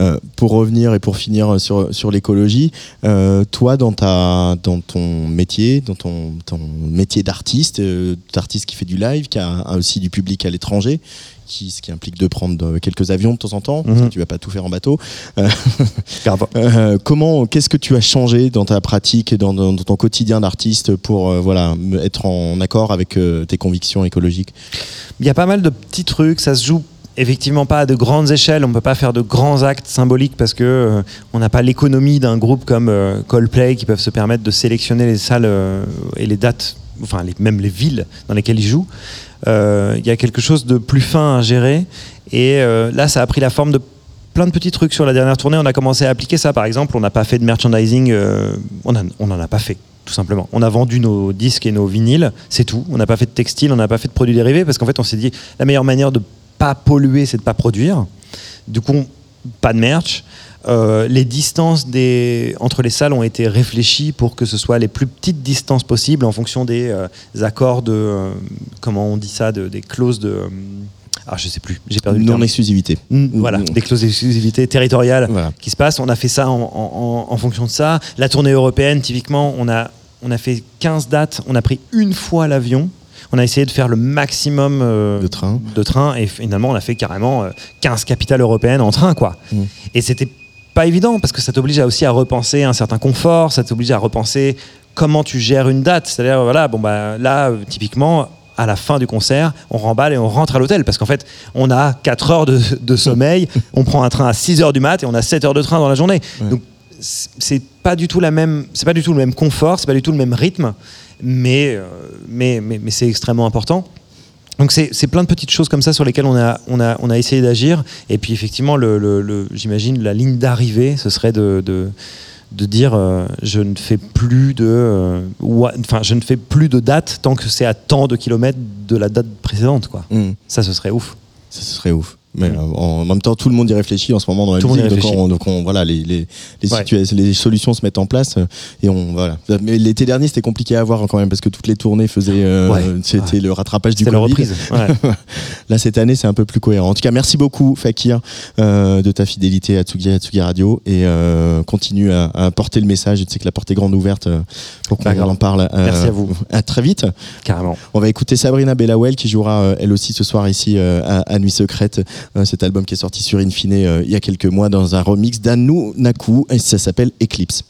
Euh, pour revenir et pour finir sur, sur l'écologie, euh, toi, dans, ta, dans ton métier, dans ton, ton métier d'artiste, euh, d'artiste qui fait du live, qui a aussi du public à l'étranger, qui, ce qui implique de prendre euh, quelques avions de temps en temps, Mhm. tu vas pas tout faire en bateau. Euh, euh, comment, qu'est-ce que tu as changé dans ta pratique et dans, dans- dans ton quotidien d'artiste pour voilà, être en accord avec tes convictions écologiques? Il y a pas mal de petits trucs, ça se joue effectivement pas à de grandes échelles, on peut pas faire de grands actes symboliques parce que euh, on n'a pas l'économie d'un groupe comme euh, Coldplay qui peuvent se permettre de sélectionner les salles euh, et les dates, enfin même les villes dans lesquelles ils jouent. Euh, Il y a quelque chose de plus fin à gérer et euh, là ça a pris la forme de plein de petits trucs sur la dernière tournée. On a commencé à appliquer ça par exemple, on n'a pas fait de merchandising, euh, on en on en a pas fait tout simplement. On a vendu nos disques et nos vinyles, c'est tout. On n'a pas fait de textile, on n'a pas fait de produits dérivés parce qu'en fait, on s'est dit la meilleure manière de pas polluer, c'est de pas produire. Du coup, pas de merch. Euh, les distances des, entre les salles ont été réfléchies pour que ce soit les plus petites distances possibles en fonction des euh, accords de euh, comment on dit ça, de- des clauses de ah je sais plus, j'ai perdu le. Non-exclusivité. Voilà, des clauses d'exclusivité territoriale Voilà. qui se passent. On a fait ça en, en- en- en fonction de ça. La tournée européenne, typiquement, on a, on a fait 15 dates. On a pris une fois l'avion. On a essayé de faire le maximum euh, De train. de train et finalement on a fait carrément euh, 15 capitales européennes en train quoi. Mm. Et c'était pas évident parce que ça t'oblige aussi à repenser un certain confort, ça t'oblige à repenser comment tu gères une date. C'est-à-dire voilà, bon bah là typiquement à la fin du concert, on remballe et on rentre à l'hôtel parce qu'en fait, on a 4 heures de, de sommeil, on prend un train à 6 heures du mat et on a 7 heures de train dans la journée. Ouais. Donc c'est pas du tout la même c'est pas du tout le même confort c'est pas du tout le même rythme mais euh, mais mais, mais c'est extrêmement important donc c'est plein de petites choses comme ça sur lesquelles on a on a on a essayé d'agir et puis effectivement le, le- le- j'imagine la ligne d'arrivée ce serait de, de de dire euh, je ne fais plus de euh, enfin je ne fais plus de date tant que c'est à tant de kilomètres de la date précédente quoi Mm. ça ce serait ouf Ça, ce serait ouf. Mais Mm. euh, en même temps, tout le monde y réfléchit en ce moment dans la Tout le monde y musique. Donc, on, donc on- voilà, les, les, les, Ouais. situa- les solutions se mettent en place euh, et on voilà. Mais l'été dernier, c'était compliqué à voir quand même parce que toutes les tournées faisaient. euh, Ouais. C'était Ouais. le rattrapage du c'était la Covid. reprise. Là, cette année, c'est un peu plus cohérent. En tout cas, merci beaucoup, Fakir, euh, de ta fidélité à Tsugi, à Tsugi Radio et euh, continue à, à porter le message. Je sais que la porte est grande ouverte pour qu'on Bah, en parle. Merci à vous. À très vite. carrément On va écouter Sabrina Bellawell qui jouera elle aussi ce soir ici à, à Nuit Secrète. Euh, cet album qui est sorti sur Infine euh, il y a quelques mois dans un remix d'Anu Naku et ça s'appelle Eclipse.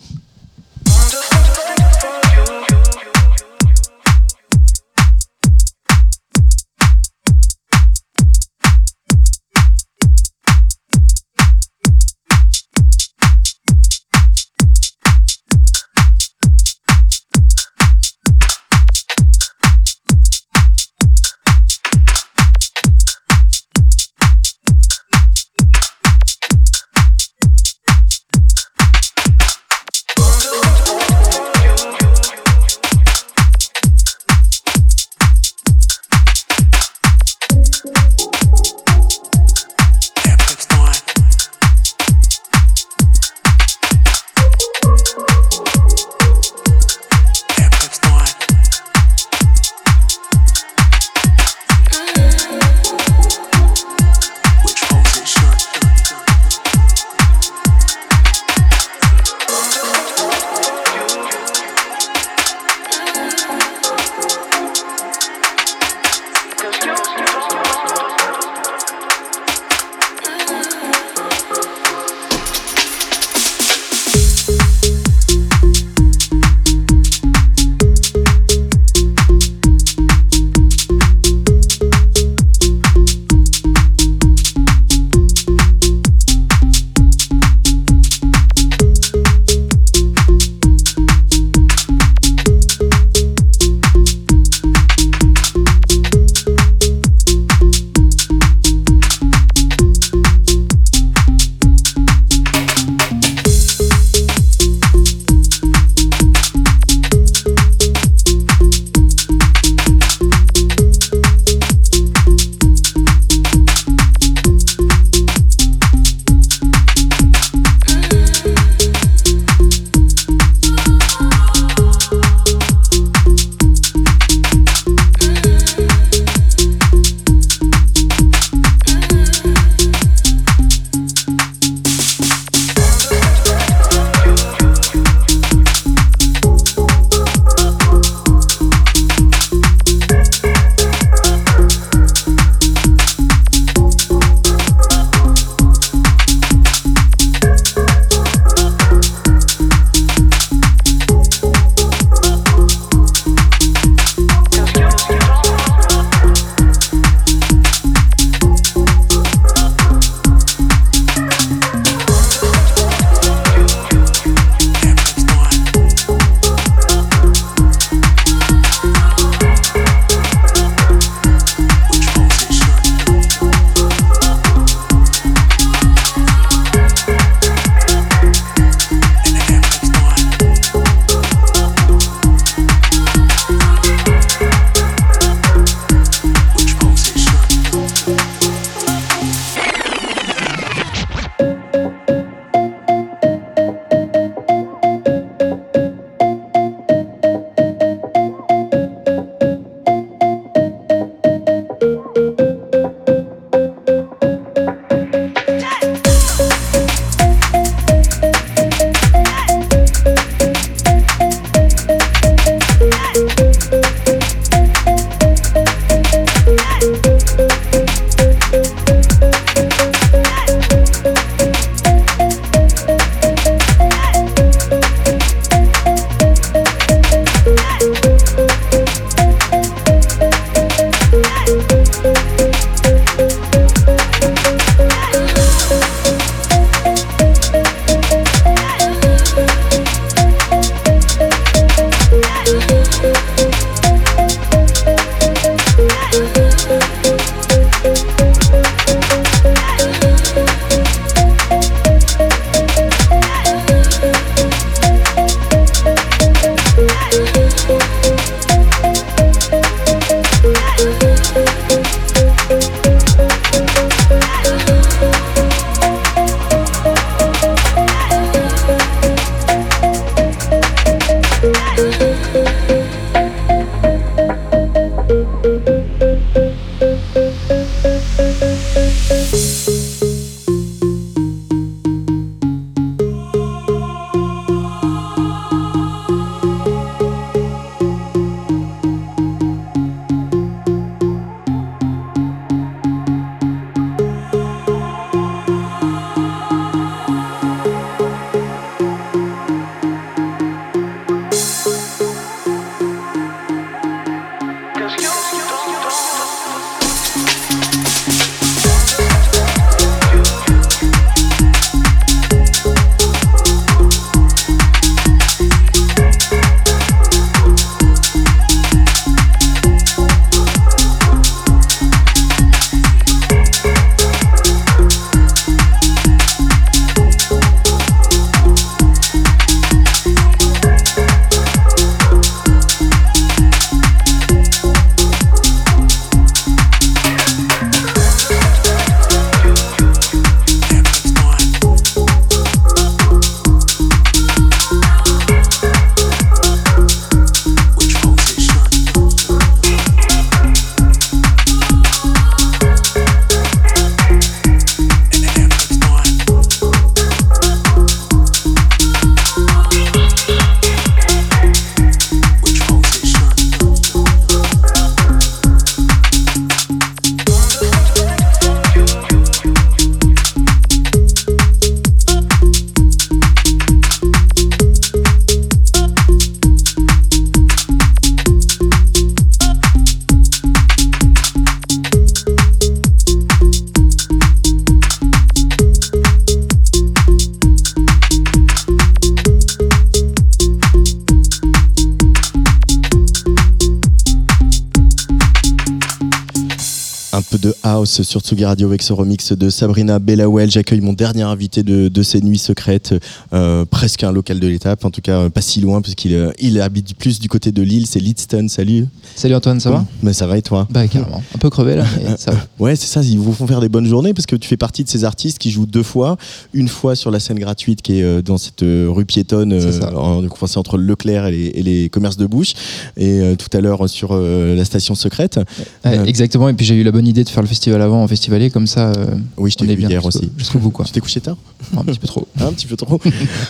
Sur Tsugi Radio avec ce remix de Sabrina Bellawell. J'accueille mon dernier invité de, de ces nuits secrètes, euh, presque un local de l'étape, en tout cas euh, pas si loin puisqu'il euh, il habite plus du côté de Lille, c'est Lidston. Salut. Salut Antoine, ça va? Mais ça va et toi? Bah carrément. Un peu crevé là, mais ça va. Ouais, c'est ça, ils vous font faire des bonnes journées parce que tu fais partie de ces artistes qui jouent deux fois. Une fois sur la scène gratuite qui est dans cette rue piétonne, en- enfin, c'est entre Leclerc et les, et les commerces de bouche. Et tout à l'heure sur la station secrète. Ouais. Exactement, et puis j'ai eu la bonne idée de faire le festival avant en festivalier, comme ça euh, Oui, je t'ai vu bien hier aussi. jusqu'au bout quoi. Tu t'es couché tard un petit peu trop. Un petit peu trop.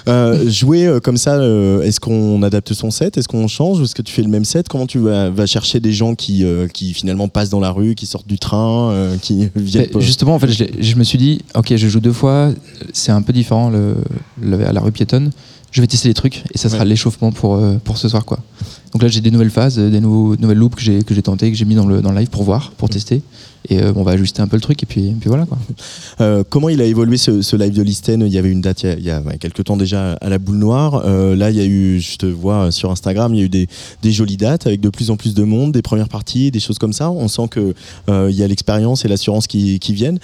Euh, jouer euh, comme ça, est-ce qu'on adapte son set? Est-ce qu'on change? Ou est-ce que tu fais le même set? Comment tu vas, vas chercher des gens qui, qui finalement passent dans la rue, qui sortent du train, qui viennent Mais justement, en fait, je, me suis dit, ok, je joue deux fois, c'est un peu différent le, le- à la rue piétonne. Je vais tester des trucs et ça sera Ouais. l'échauffement pour, euh, pour ce soir quoi. Donc là j'ai des nouvelles phases, euh, des nouveaux, nouvelles loops que j'ai que j'ai tenté, que j'ai mis dans le, dans le live pour voir, pour tester. Et euh, on va ajuster un peu le truc et puis, et puis voilà quoi. Euh, comment il a évolué ce, ce live de Listen? Il y avait une date il y a, il y a, ouais, quelques temps déjà à la boule noire. Là, il y a eu, je te vois sur Instagram, il y a eu des, des jolies dates avec de plus en plus de monde, des premières parties, des choses comme ça. On sent que euh, il y a l'expérience et l'assurance qui, qui viennent.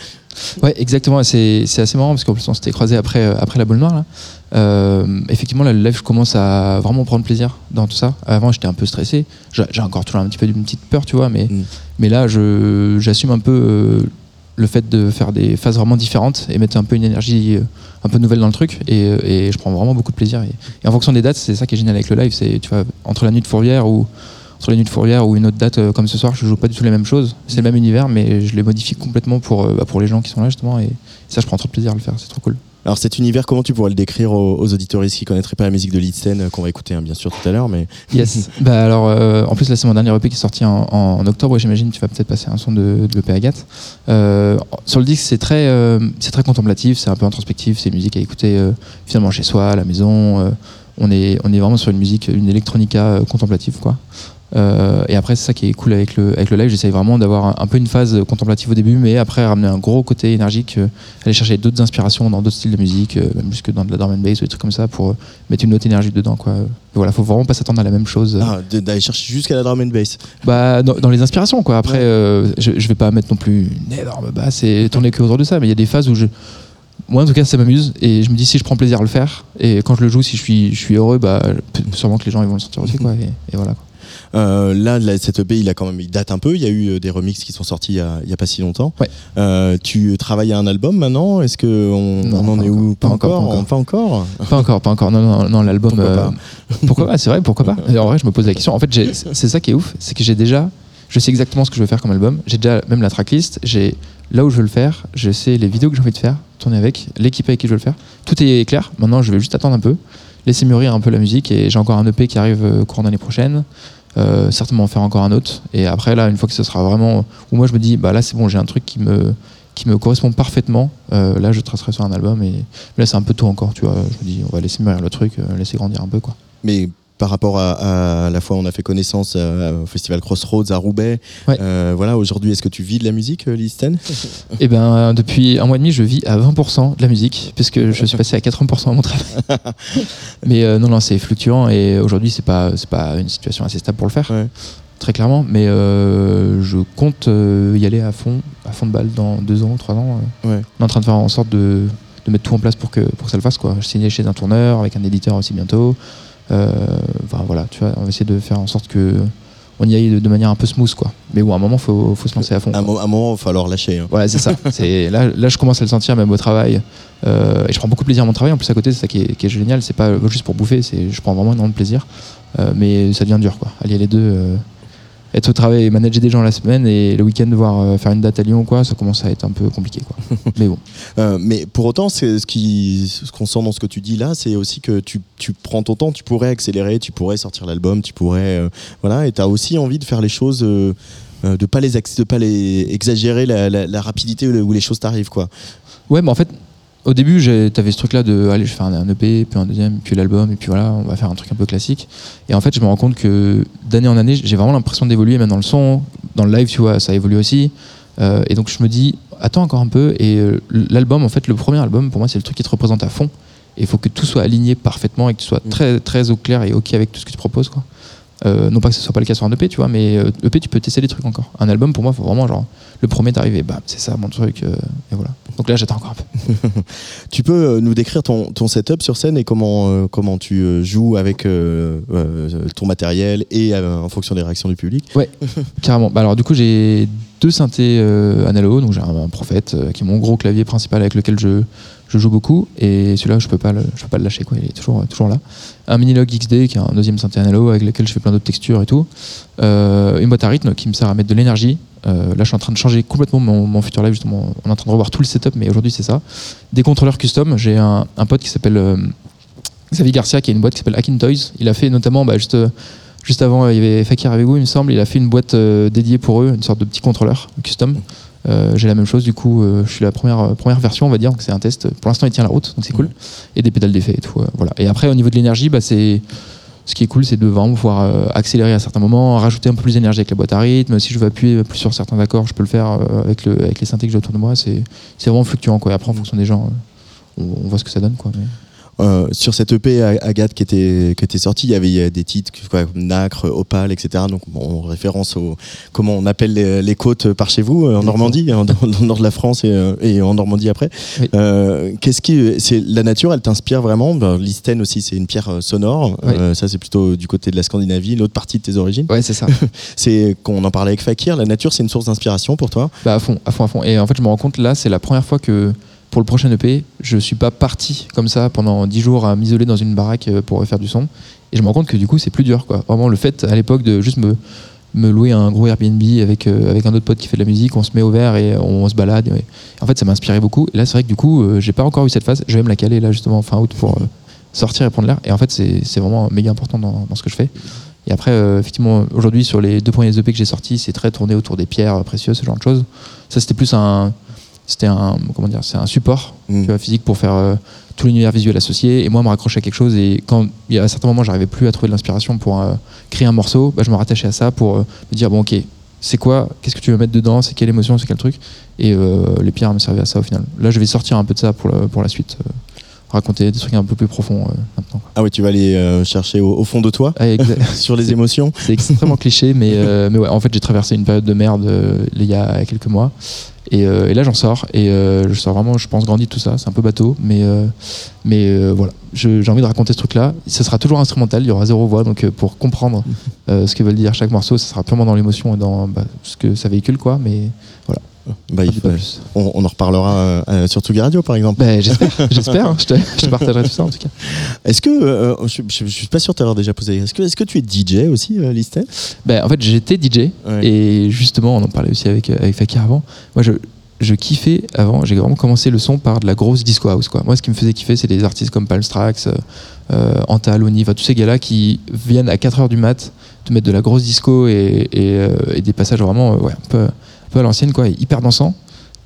Ouais, exactement. C'est c'est assez marrant parce qu'en plus on s'était croisé après, après la boule noire. Là. Euh, effectivement, là, le live, je commence à vraiment prendre plaisir dans tout ça. Avant, j'étais un peu stressé. J'ai encore toujours un petit peu une petite peur, tu vois, mais, Mm. mais là, j'assume un peu euh, le fait de faire des phases vraiment différentes et mettre un peu une énergie euh, un peu nouvelle dans le truc. Et, euh, et je prends vraiment beaucoup de plaisir. Et, et en fonction des dates, c'est ça qui est génial avec le live. C'est, tu vois, entre la nuit de Fourvière ou entre la nuit de Fourvière ou une autre date comme ce soir, je joue pas du tout les mêmes choses. C'est le même univers, mais je les modifie complètement pour, bah, pour les gens qui sont là justement. Et ça, je prends trop de plaisir à le faire. C'est trop cool. Alors cet univers, comment tu pourrais le décrire aux, aux auditoristes qui connaîtraient pas la musique de Listen, euh, qu'on va écouter hein, bien sûr tout à l'heure, mais Yes. bah alors, euh, en plus là, c'est mon dernier EP qui est sorti en, en octobre. et J'imagine tu vas peut-être passer un son de, de l'EP Agathe. Euh, sur le disque, c'est très, euh, c'est très contemplatif, c'est un peu introspectif. C'est une musique à écouter finalement chez soi, à la maison. on est, on est vraiment sur une musique, une electronica contemplative, quoi. Euh, et après, c'est ça qui est cool avec le, avec le live. J'essaye vraiment d'avoir un, un peu une phase contemplative au début, mais après ramener un gros côté énergique, euh, aller chercher d'autres inspirations dans d'autres styles de musique, euh, même jusque dans de la drum and bass ou des trucs comme ça, pour mettre une autre énergie dedans. Quoi. Et voilà, faut vraiment pas s'attendre à la même chose. ah, d'aller chercher jusqu'à la drum and bass. Bah, dans, dans les inspirations, quoi. Après, je, je vais pas mettre non plus une énorme basse et tourner que autour de ça, mais il y a des phases où je. Moi, en tout cas, ça m'amuse et je me dis si je prends plaisir à le faire et quand je le joue, si je suis, je suis heureux, bah, sûrement que les gens ils vont le sentir aussi, quoi. Et, et voilà. Quoi. Euh, là, là, cette EP, il a quand même, il date un peu. Il y a eu euh, des remixes qui sont sortis il y a, il y a pas si longtemps. Ouais. Euh, tu travailles à un album maintenant? Est-ce que on, Non, on en est où? pas encore, pas encore. Pas encore. Pas encore, pas encore. Non, non, non l'album. Pourquoi euh, pas? pourquoi pas? C'est vrai, pourquoi pas? En vrai, je me pose la question. En fait, c'est ça qui est ouf, c'est que j'ai déjà, je sais exactement ce que je veux faire comme album. J'ai déjà même la tracklist. J'ai là où je veux le faire. Je sais les vidéos que j'ai envie de faire, tourner avec l'équipe avec qui je veux le faire. Tout est clair. Maintenant, je vais juste attendre un peu, laisser mûrir un peu la musique. Et j'ai encore un EP qui arrive courant d'année prochaine. Euh, certainement en faire encore un autre. Et après, là, une fois que ce sera vraiment où moi je me dis, bah là, c'est bon, j'ai un truc qui me qui me correspond parfaitement. euh, là, je tracerai sur un album. Et là, c'est un peu tôt encore, tu vois. Je me dis, on va laisser mûrir le truc, euh, laisser grandir un peu, quoi. Mais par rapport à, à la fois, on a fait connaissance euh, au festival Crossroads à Roubaix. Ouais. Euh, voilà, aujourd'hui, est-ce que tu vis de la musique, euh, Listen Eh ben, depuis un mois et demi, je vis à 20% de la musique, puisque je suis passé à 80% à mon travail. Mais euh, non, non, c'est fluctuant et aujourd'hui, c'est pas, c'est pas une situation assez stable pour le faire, Ouais. très clairement. Mais je compte y aller à fond, à fond de balle dans deux ans, trois ans. Ouais. On est en train de faire en sorte de, de mettre tout en place pour que, pour que ça le fasse. Quoi. Je signe chez un tourneur, avec un éditeur aussi bientôt. Euh, Enfin voilà, tu vois, on va essayer de faire en sorte que on y aille de, de manière un peu smooth, quoi. Mais bon, à un moment, faut, faut se lancer à fond. À un, quoi. mo- un moment, il va falloir lâcher. hein. Voilà, c'est ça. C'est là, là, je commence à le sentir même au travail. Euh, et je prends beaucoup de plaisir à mon travail. En plus, à côté, c'est ça qui est, qui est génial. C'est pas juste pour bouffer. C'est, je prends vraiment énormément de plaisir. Euh, mais ça devient dur, quoi. Allier les deux. euh, être au travail et manager des gens la semaine et le week-end devoir euh, faire une date à Lyon, quoi, ça commence à être un peu compliqué, quoi. mais bon. Euh, mais pour autant, ce qui, ce qu'on sent dans ce que tu dis là, c'est aussi que tu, tu prends ton temps, tu pourrais accélérer, tu pourrais sortir l'album, tu pourrais, euh, voilà, et tu as aussi envie de faire les choses, euh, de pas les, de pas les exagérer la, la- la rapidité où les choses t'arrivent, quoi. Ouais, mais en fait, au début, t'avais ce truc-là de allez, je fais un, un EP, puis un deuxième, puis l'album, et puis voilà, on va faire un truc un peu classique. Et en fait, je me rends compte que d'année en année, j'ai vraiment l'impression d'évoluer, même dans le son, dans le live, tu vois, ça évolue aussi. Euh, et donc, je me dis, attends encore un peu. Et euh, l'album, en fait, le premier album, pour moi, c'est le truc qui te représente à fond. Et il faut que tout soit aligné parfaitement et que tu sois très, très au clair et OK avec tout ce que tu proposes, quoi. Euh, non pas que ce soit pas le cas sur un EP, tu vois, mais euh, EP, tu peux tester des trucs encore. Un album, pour moi, faut vraiment, genre, le premier d'arriver, bah, c'est ça mon truc, euh, et voilà. Donc là, j'attends encore un peu. Tu peux nous décrire ton, ton setup sur scène et comment, euh, comment tu joues avec ton matériel et en fonction des réactions du public? Carrément. Bah alors du coup j'ai deux synthés analogues, donc j'ai un, un Prophète euh, qui est mon gros clavier principal avec lequel je, je joue beaucoup et celui-là je peux pas le, je peux pas le lâcher quoi, il est toujours toujours là. Un Minilog XD qui est un deuxième analogue avec lequel je fais plein d'autres textures et tout. Euh, une boîte à rythme qui me sert à mettre de l'énergie. Euh, là je suis en train de changer complètement mon, mon futur live justement. On est en train de revoir tout le setup mais aujourd'hui c'est ça. Des contrôleurs custom. J'ai un, un pote qui s'appelle euh, Xavier Garcia qui a une boîte qui s'appelle Hacking Toys. Il a fait notamment bah, juste Juste avant, il y avait Fakir avec vous, il me semble. Il a fait une boîte dédiée pour eux, une sorte de petit contrôleur custom. Euh, J'ai la même chose, du coup, euh, je suis la première, euh, première version, on va dire. Donc c'est un test. Pour l'instant, il tient la route, donc c'est cool. Et des pédales d'effet et tout. voilà. Et après, au niveau de l'énergie, bah, c'est ce qui est cool, c'est de vraiment pouvoir accélérer à certains moments, rajouter un peu plus d'énergie avec la boîte à rythme. Si je veux appuyer plus sur certains accords, je peux le faire avec, le, avec les synthés que j'ai autour de moi. C'est c'est vraiment fluctuant. Quoi. Et après, en fonction des gens, on, on voit ce que ça donne. Quoi. Mais- Euh, sur cette EP Agathe qui était, qui était sortie, il y avait des titres quoi, comme Nacre, Opale, etc. Donc, bon, en référence au comment on appelle les, les côtes par chez vous, euh, en Normandie, dans, le nord de la France et, euh, et en Normandie après. Oui. Euh, Qu'est-ce qui, c'est la nature, elle t'inspire vraiment? Ben, L'Isten aussi, c'est une pierre sonore. Oui. Euh, ça, c'est plutôt du côté de la Scandinavie, l'autre partie de tes origines. Ouais, c'est ça. C'est qu'on en parlait avec Fakir. La nature, c'est une source d'inspiration pour toi? Bah à fond, à fond, à fond. Et en fait, je me rends compte là, c'est la première fois que pour le prochain EP, je suis pas parti comme ça pendant 10 jours à m'isoler dans une baraque euh, pour faire du son. Et je me rends compte que du coup, c'est plus dur, quoi. Vraiment, le fait à l'époque de juste me, louer un gros Airbnb avec, euh, avec un autre pote qui fait de la musique, on se met au vert et on se balade. en fait, ça m'a inspiré beaucoup. Et là, c'est vrai que du coup, euh, j'ai pas encore eu cette phase. Je vais me la caler là, justement, fin août pour euh, sortir et prendre l'air. Et en fait, c'est vraiment méga important dans, ce que je fais. Et après, effectivement, aujourd'hui, sur les deux premiers EP que j'ai sortis, c'est très tourné autour des pierres précieuses, ce genre de choses. Ça, c'était plus un, c'était un, comment dire, c'est un support Mm. tu vois, physique pour faire euh, tout l'univers visuel associé. Et moi, me raccrocher à quelque chose. Et quand il y a à certains moments, j'arrivais plus à trouver de l'inspiration pour euh, créer un morceau, bah, je me rattachais à ça pour euh, me dire bon, ok, c'est quoi Qu'est-ce que tu veux mettre dedans C'est quelle émotion C'est quel truc? Et les pierres me servaient à ça au final. Là, je vais sortir un peu de ça pour, pour la suite. Raconter des trucs un peu plus profonds euh, maintenant. Ah oui, tu vas aller euh, chercher au, au fond de toi, Ah, sur les émotions. c'est extrêmement cliché, mais, euh, mais ouais, en fait, j'ai traversé une période de merde il y a quelques mois. Et, et là, j'en sors. Et je sors vraiment, je pense, grandi de tout ça. C'est un peu bateau, mais, mais voilà. J'ai envie de raconter ce truc-là. Ce sera toujours instrumental, il y aura zéro voix. Donc, pour comprendre ce que veut dire chaque morceau, ce sera purement dans l'émotion et dans bah, ce que ça véhicule, quoi. Mais Bah, il- on, on en reparlera euh, euh, sur Tsugi Radio, par exemple. Ben, j'espère, j'espère. hein. Je, te, je te partagerai tout ça, en tout cas. Est-ce que, euh, je, je- je suis pas sûr de t'avoir déjà posé, est-ce que, est-ce que tu es DJ aussi, euh, Listel? Ben, en fait, j'étais DJ. Ouais. Et justement, on en parlait aussi avec, avec Fakir avant. Moi, je, je kiffais avant, j'ai vraiment commencé le son par de la grosse disco house. Quoi. Moi, ce qui me faisait kiffer, c'est des artistes comme Palmstrax, euh, Anta, Loni, enfin, tous ces gars-là qui viennent à 4h du mat te mettre de la grosse disco et, et, euh, et des passages vraiment euh, ouais, un, peu, peu à l'ancienne, quoi, hyper dansant.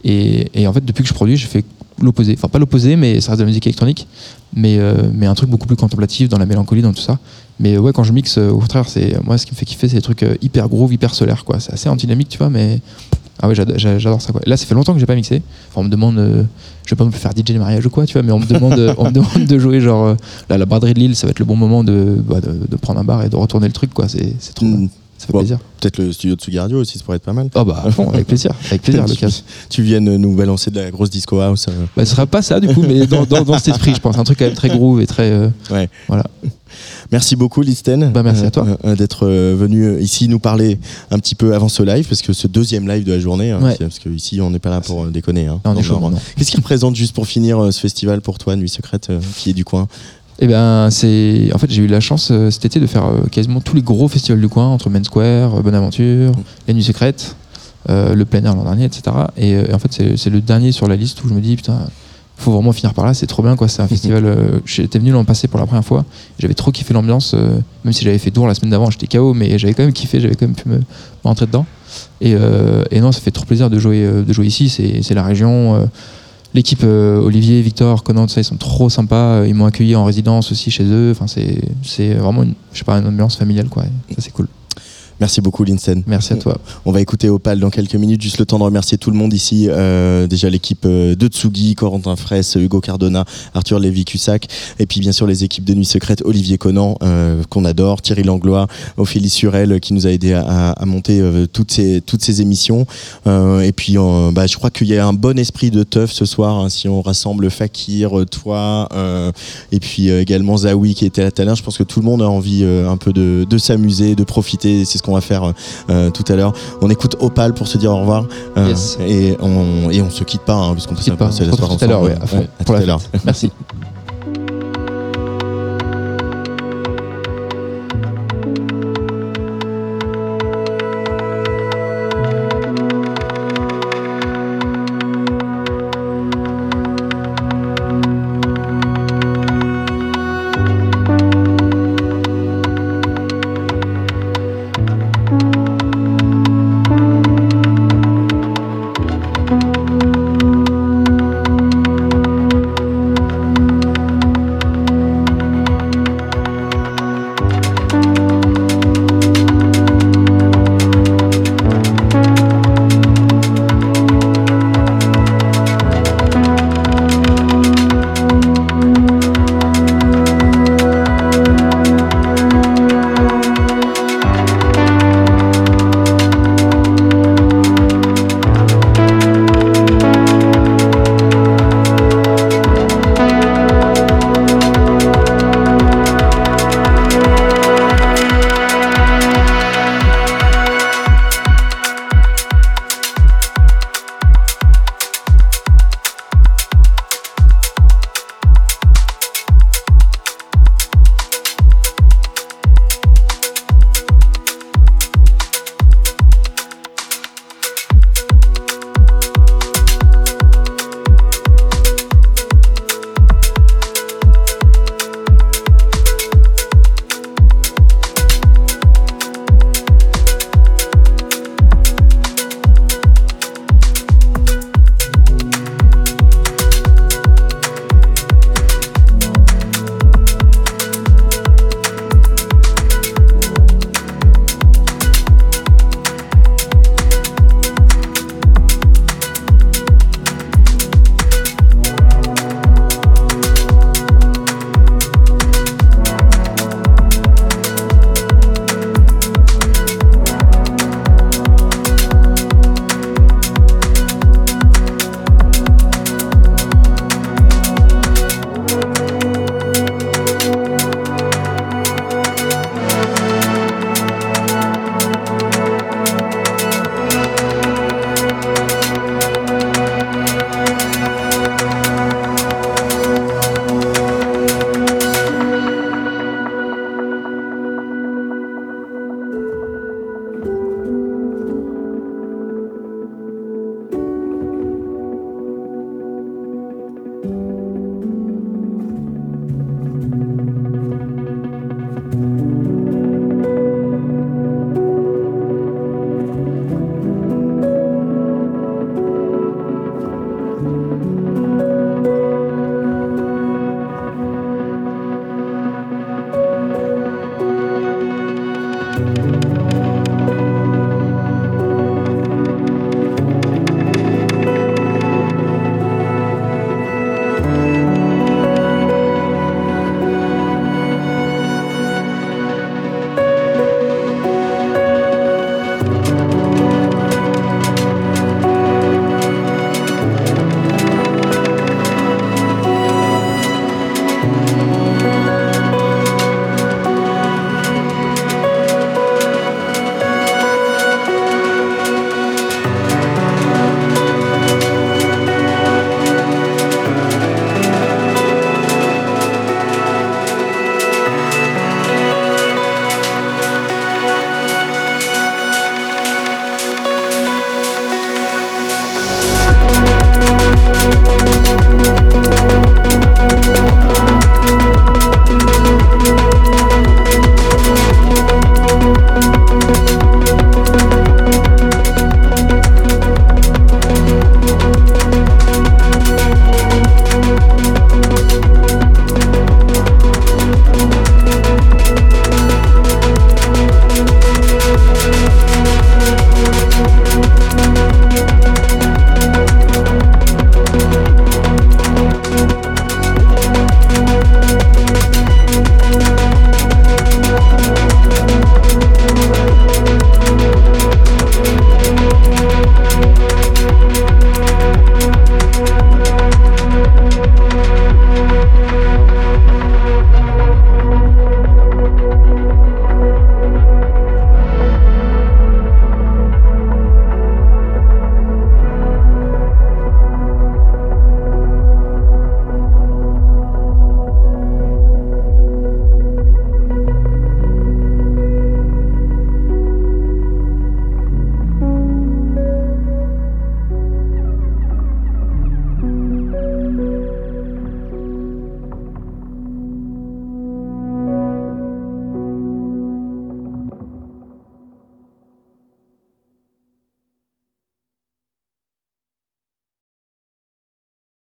Et, et en fait, depuis que je produis, j'ai fait l'opposé. Enfin, pas l'opposé, mais ça reste de la musique électronique, mais, euh, mais un truc beaucoup plus contemplatif, dans la mélancolie, dans tout ça. Mais ouais, quand je mixe, euh, au contraire, c'est moi ce qui me fait kiffer, c'est des trucs euh, hyper groove, hyper solaire, quoi. C'est assez anti-dynamique, tu vois, mais ah ouais, j'ado- j'a- j'adore ça, quoi. Là, ça fait longtemps que j'ai pas mixé. Enfin, on me demande, euh, je vais pas plus faire DJ de mariage ou quoi, tu vois, mais on me demande, on me demande de jouer genre euh, là, la braderie de Lille, ça va être le bon moment de, bah, de, de prendre un bar et de retourner le truc, quoi. C'est c'est trop, Mm. Ça fait Bon. plaisir. Peut-être le studio de Tsugi Radio aussi, ça pourrait être pas mal. Oh bah, à fond, avec plaisir, avec plaisir, le tu, tu viennes nous balancer de la grosse disco house. euh. Bah, ce sera pas ça du coup, mais dans, dans, dans cet esprit, je pense, un truc quand même très groove et très. euh, Ouais. Voilà. Merci beaucoup, Listen, Bah, merci à toi. euh, d'être euh, venu euh, ici nous parler un petit peu avant ce live, parce que ce deuxième live de la journée, hein, Ouais. parce que ici on n'est pas là pour euh, déconner. hein. Qu'est-ce qui représente juste pour finir euh, ce festival pour toi, Nuit Secrète, euh, qui est du coin? Eh ben, c'est. En fait, j'ai eu la chance euh, cet été de faire euh, quasiment tous les gros festivals du coin, entre Main Square, euh, Bonaventure, Les Nuits Secrètes, le plein air l'an dernier, etc. Et, et en fait, c'est le dernier sur la liste où je me dis, putain, faut vraiment finir par là, c'est trop bien, quoi. C'est un festival. J'étais venu l'an passé pour la première fois, j'avais trop kiffé l'ambiance, même si j'avais fait tour la semaine d'avant, j'étais KO, mais j'avais quand même kiffé, j'avais quand même pu me, me rentrer dedans. Et, et non, ça fait trop plaisir de jouer, de jouer ici, c'est c'est la région. L'équipe euh, Olivier, Victor, Conan, ça, ils sont trop sympas. Euh, Ils m'ont accueilli en résidence aussi chez eux. Enfin, c'est vraiment une, je sais pas, une ambiance familiale, quoi. Ça, c'est cool. Merci beaucoup, Linsen. Merci à toi. On va écouter Opal dans quelques minutes. Juste le temps de remercier tout le monde ici. Euh, déjà l'équipe euh, de Tsugi, Corentin Fraisse, Hugo Cardona, Arthur Lévy-Cussac. Et puis bien sûr les équipes de Nuit Secrète, Olivier Conan, euh, qu'on adore, Thierry Langlois, Ophélie Surel, qui nous a aidé à, à monter euh, toutes, ces, toutes ces émissions. Et puis bah, je crois qu'il y a un bon esprit de teuf ce soir. hein, si on rassemble Fakir, toi, et puis également Zawi qui était à tout à l'heure. Je pense que tout le monde a envie un peu de, de s'amuser, de profiter. C'est ce qu'on va faire euh, euh, tout à l'heure. On écoute Opal pour se dire au revoir. Euh, Yes. et, on, et on se quitte pas, hein, parce qu'on peut pas. passer la se soirée tout à l'heure, ensemble. ouais, Ouais, à tout à l'heure. Merci.